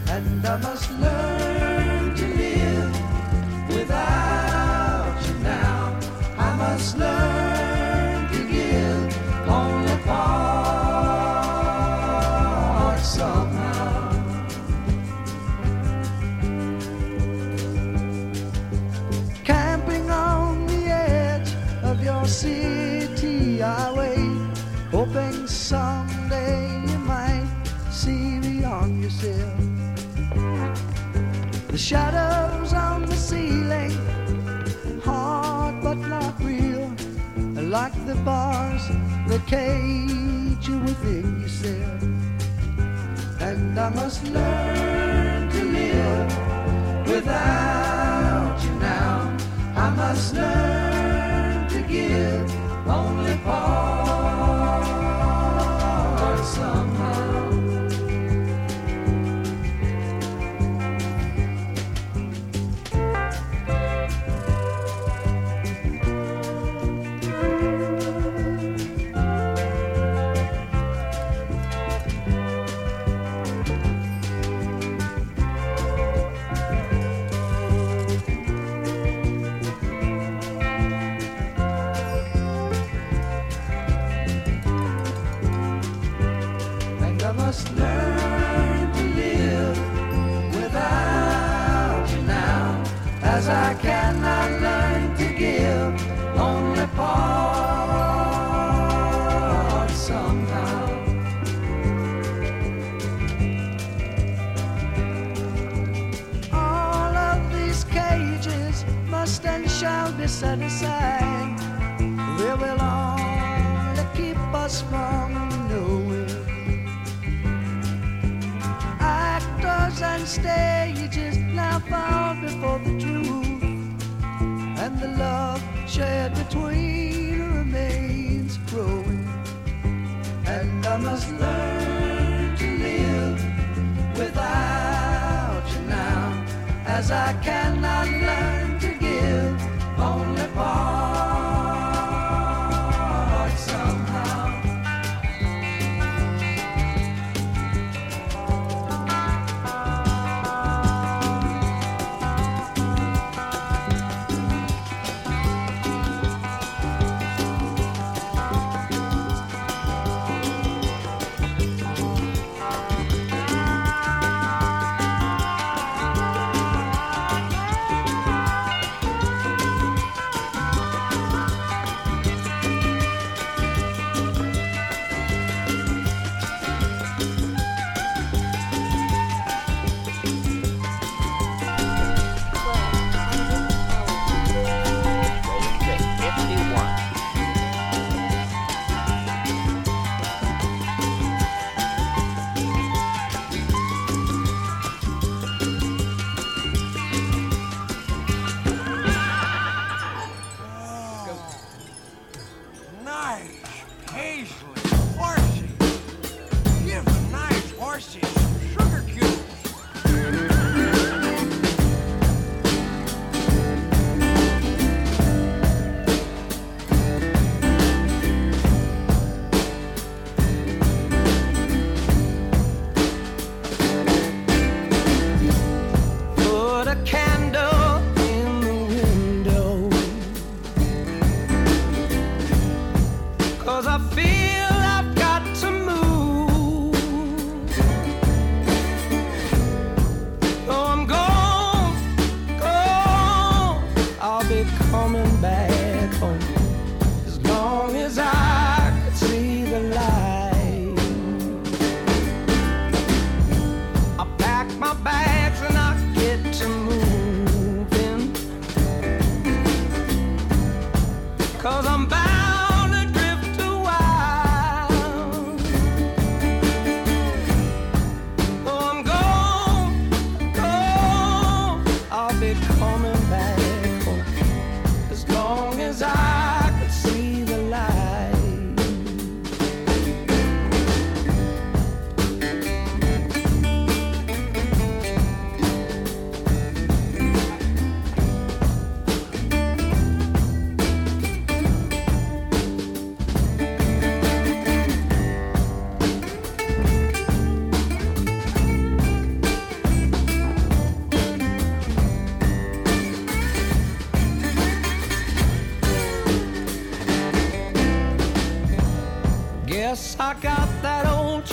And I must learn shadows on the ceiling, hard but not real, like the bars that cage you within yourself. And I must learn to live without you now. I must learn to give only part somehow. Love shared between remains growing. And I must learn to live without you now, as I cannot learn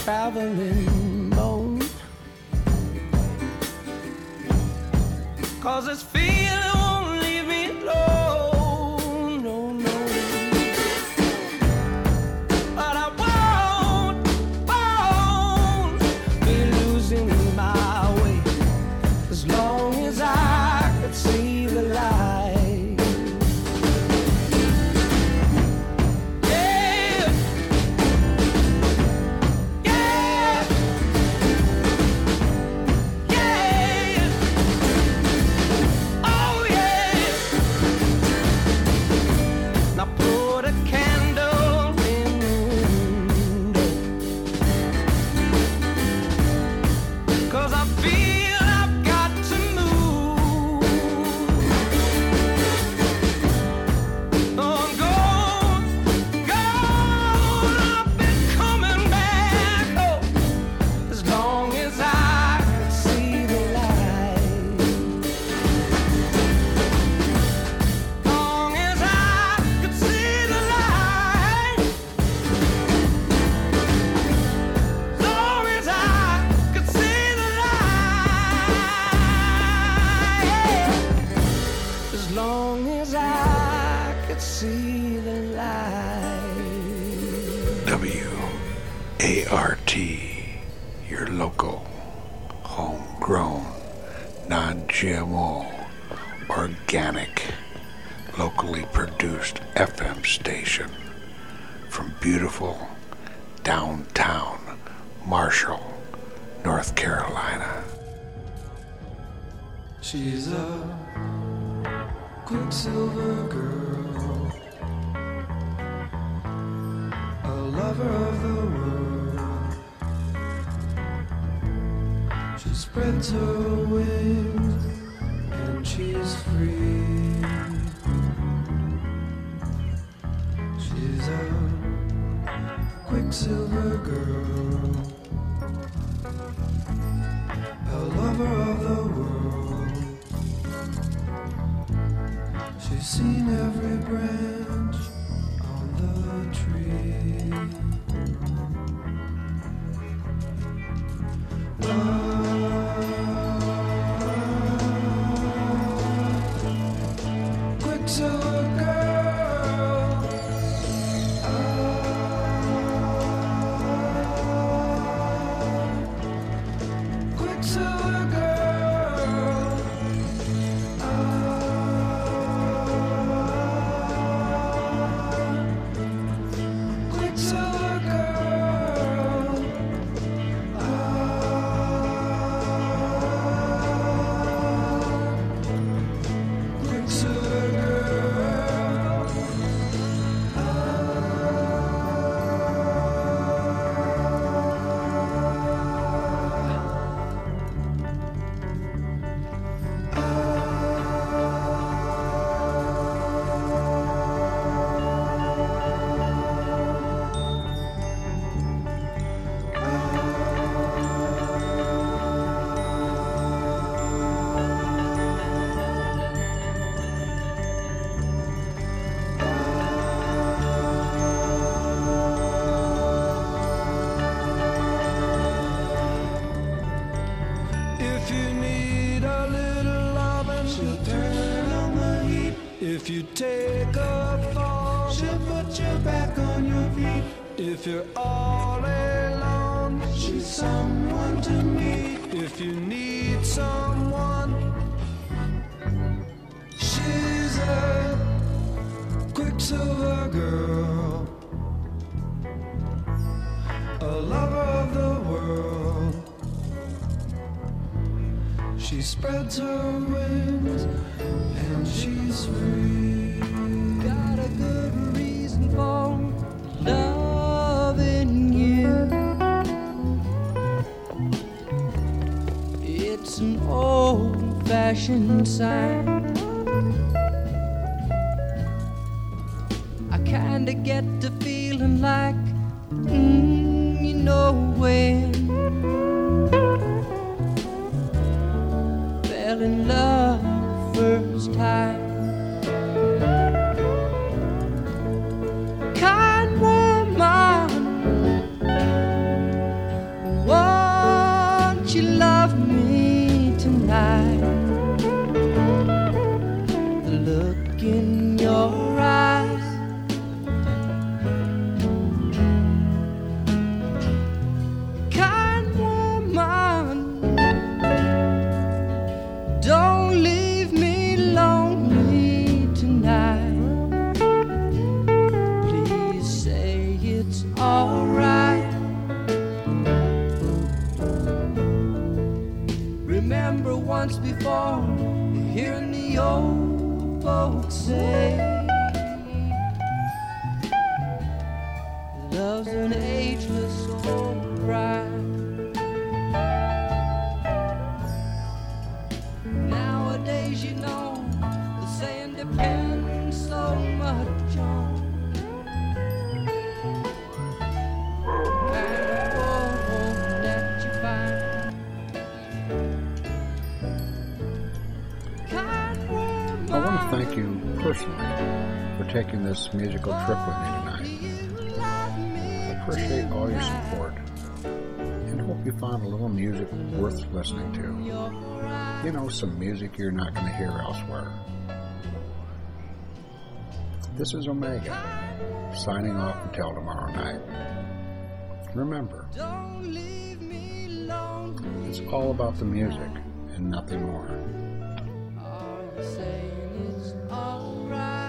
traveling fashioned personally for taking this musical trip with me tonight. I appreciate all your support and hope you found a little music worth listening to. You know, some music you're not going to hear elsewhere. This is Omega, signing off until tomorrow night. Remember, it's all about the music and nothing more. It's alright.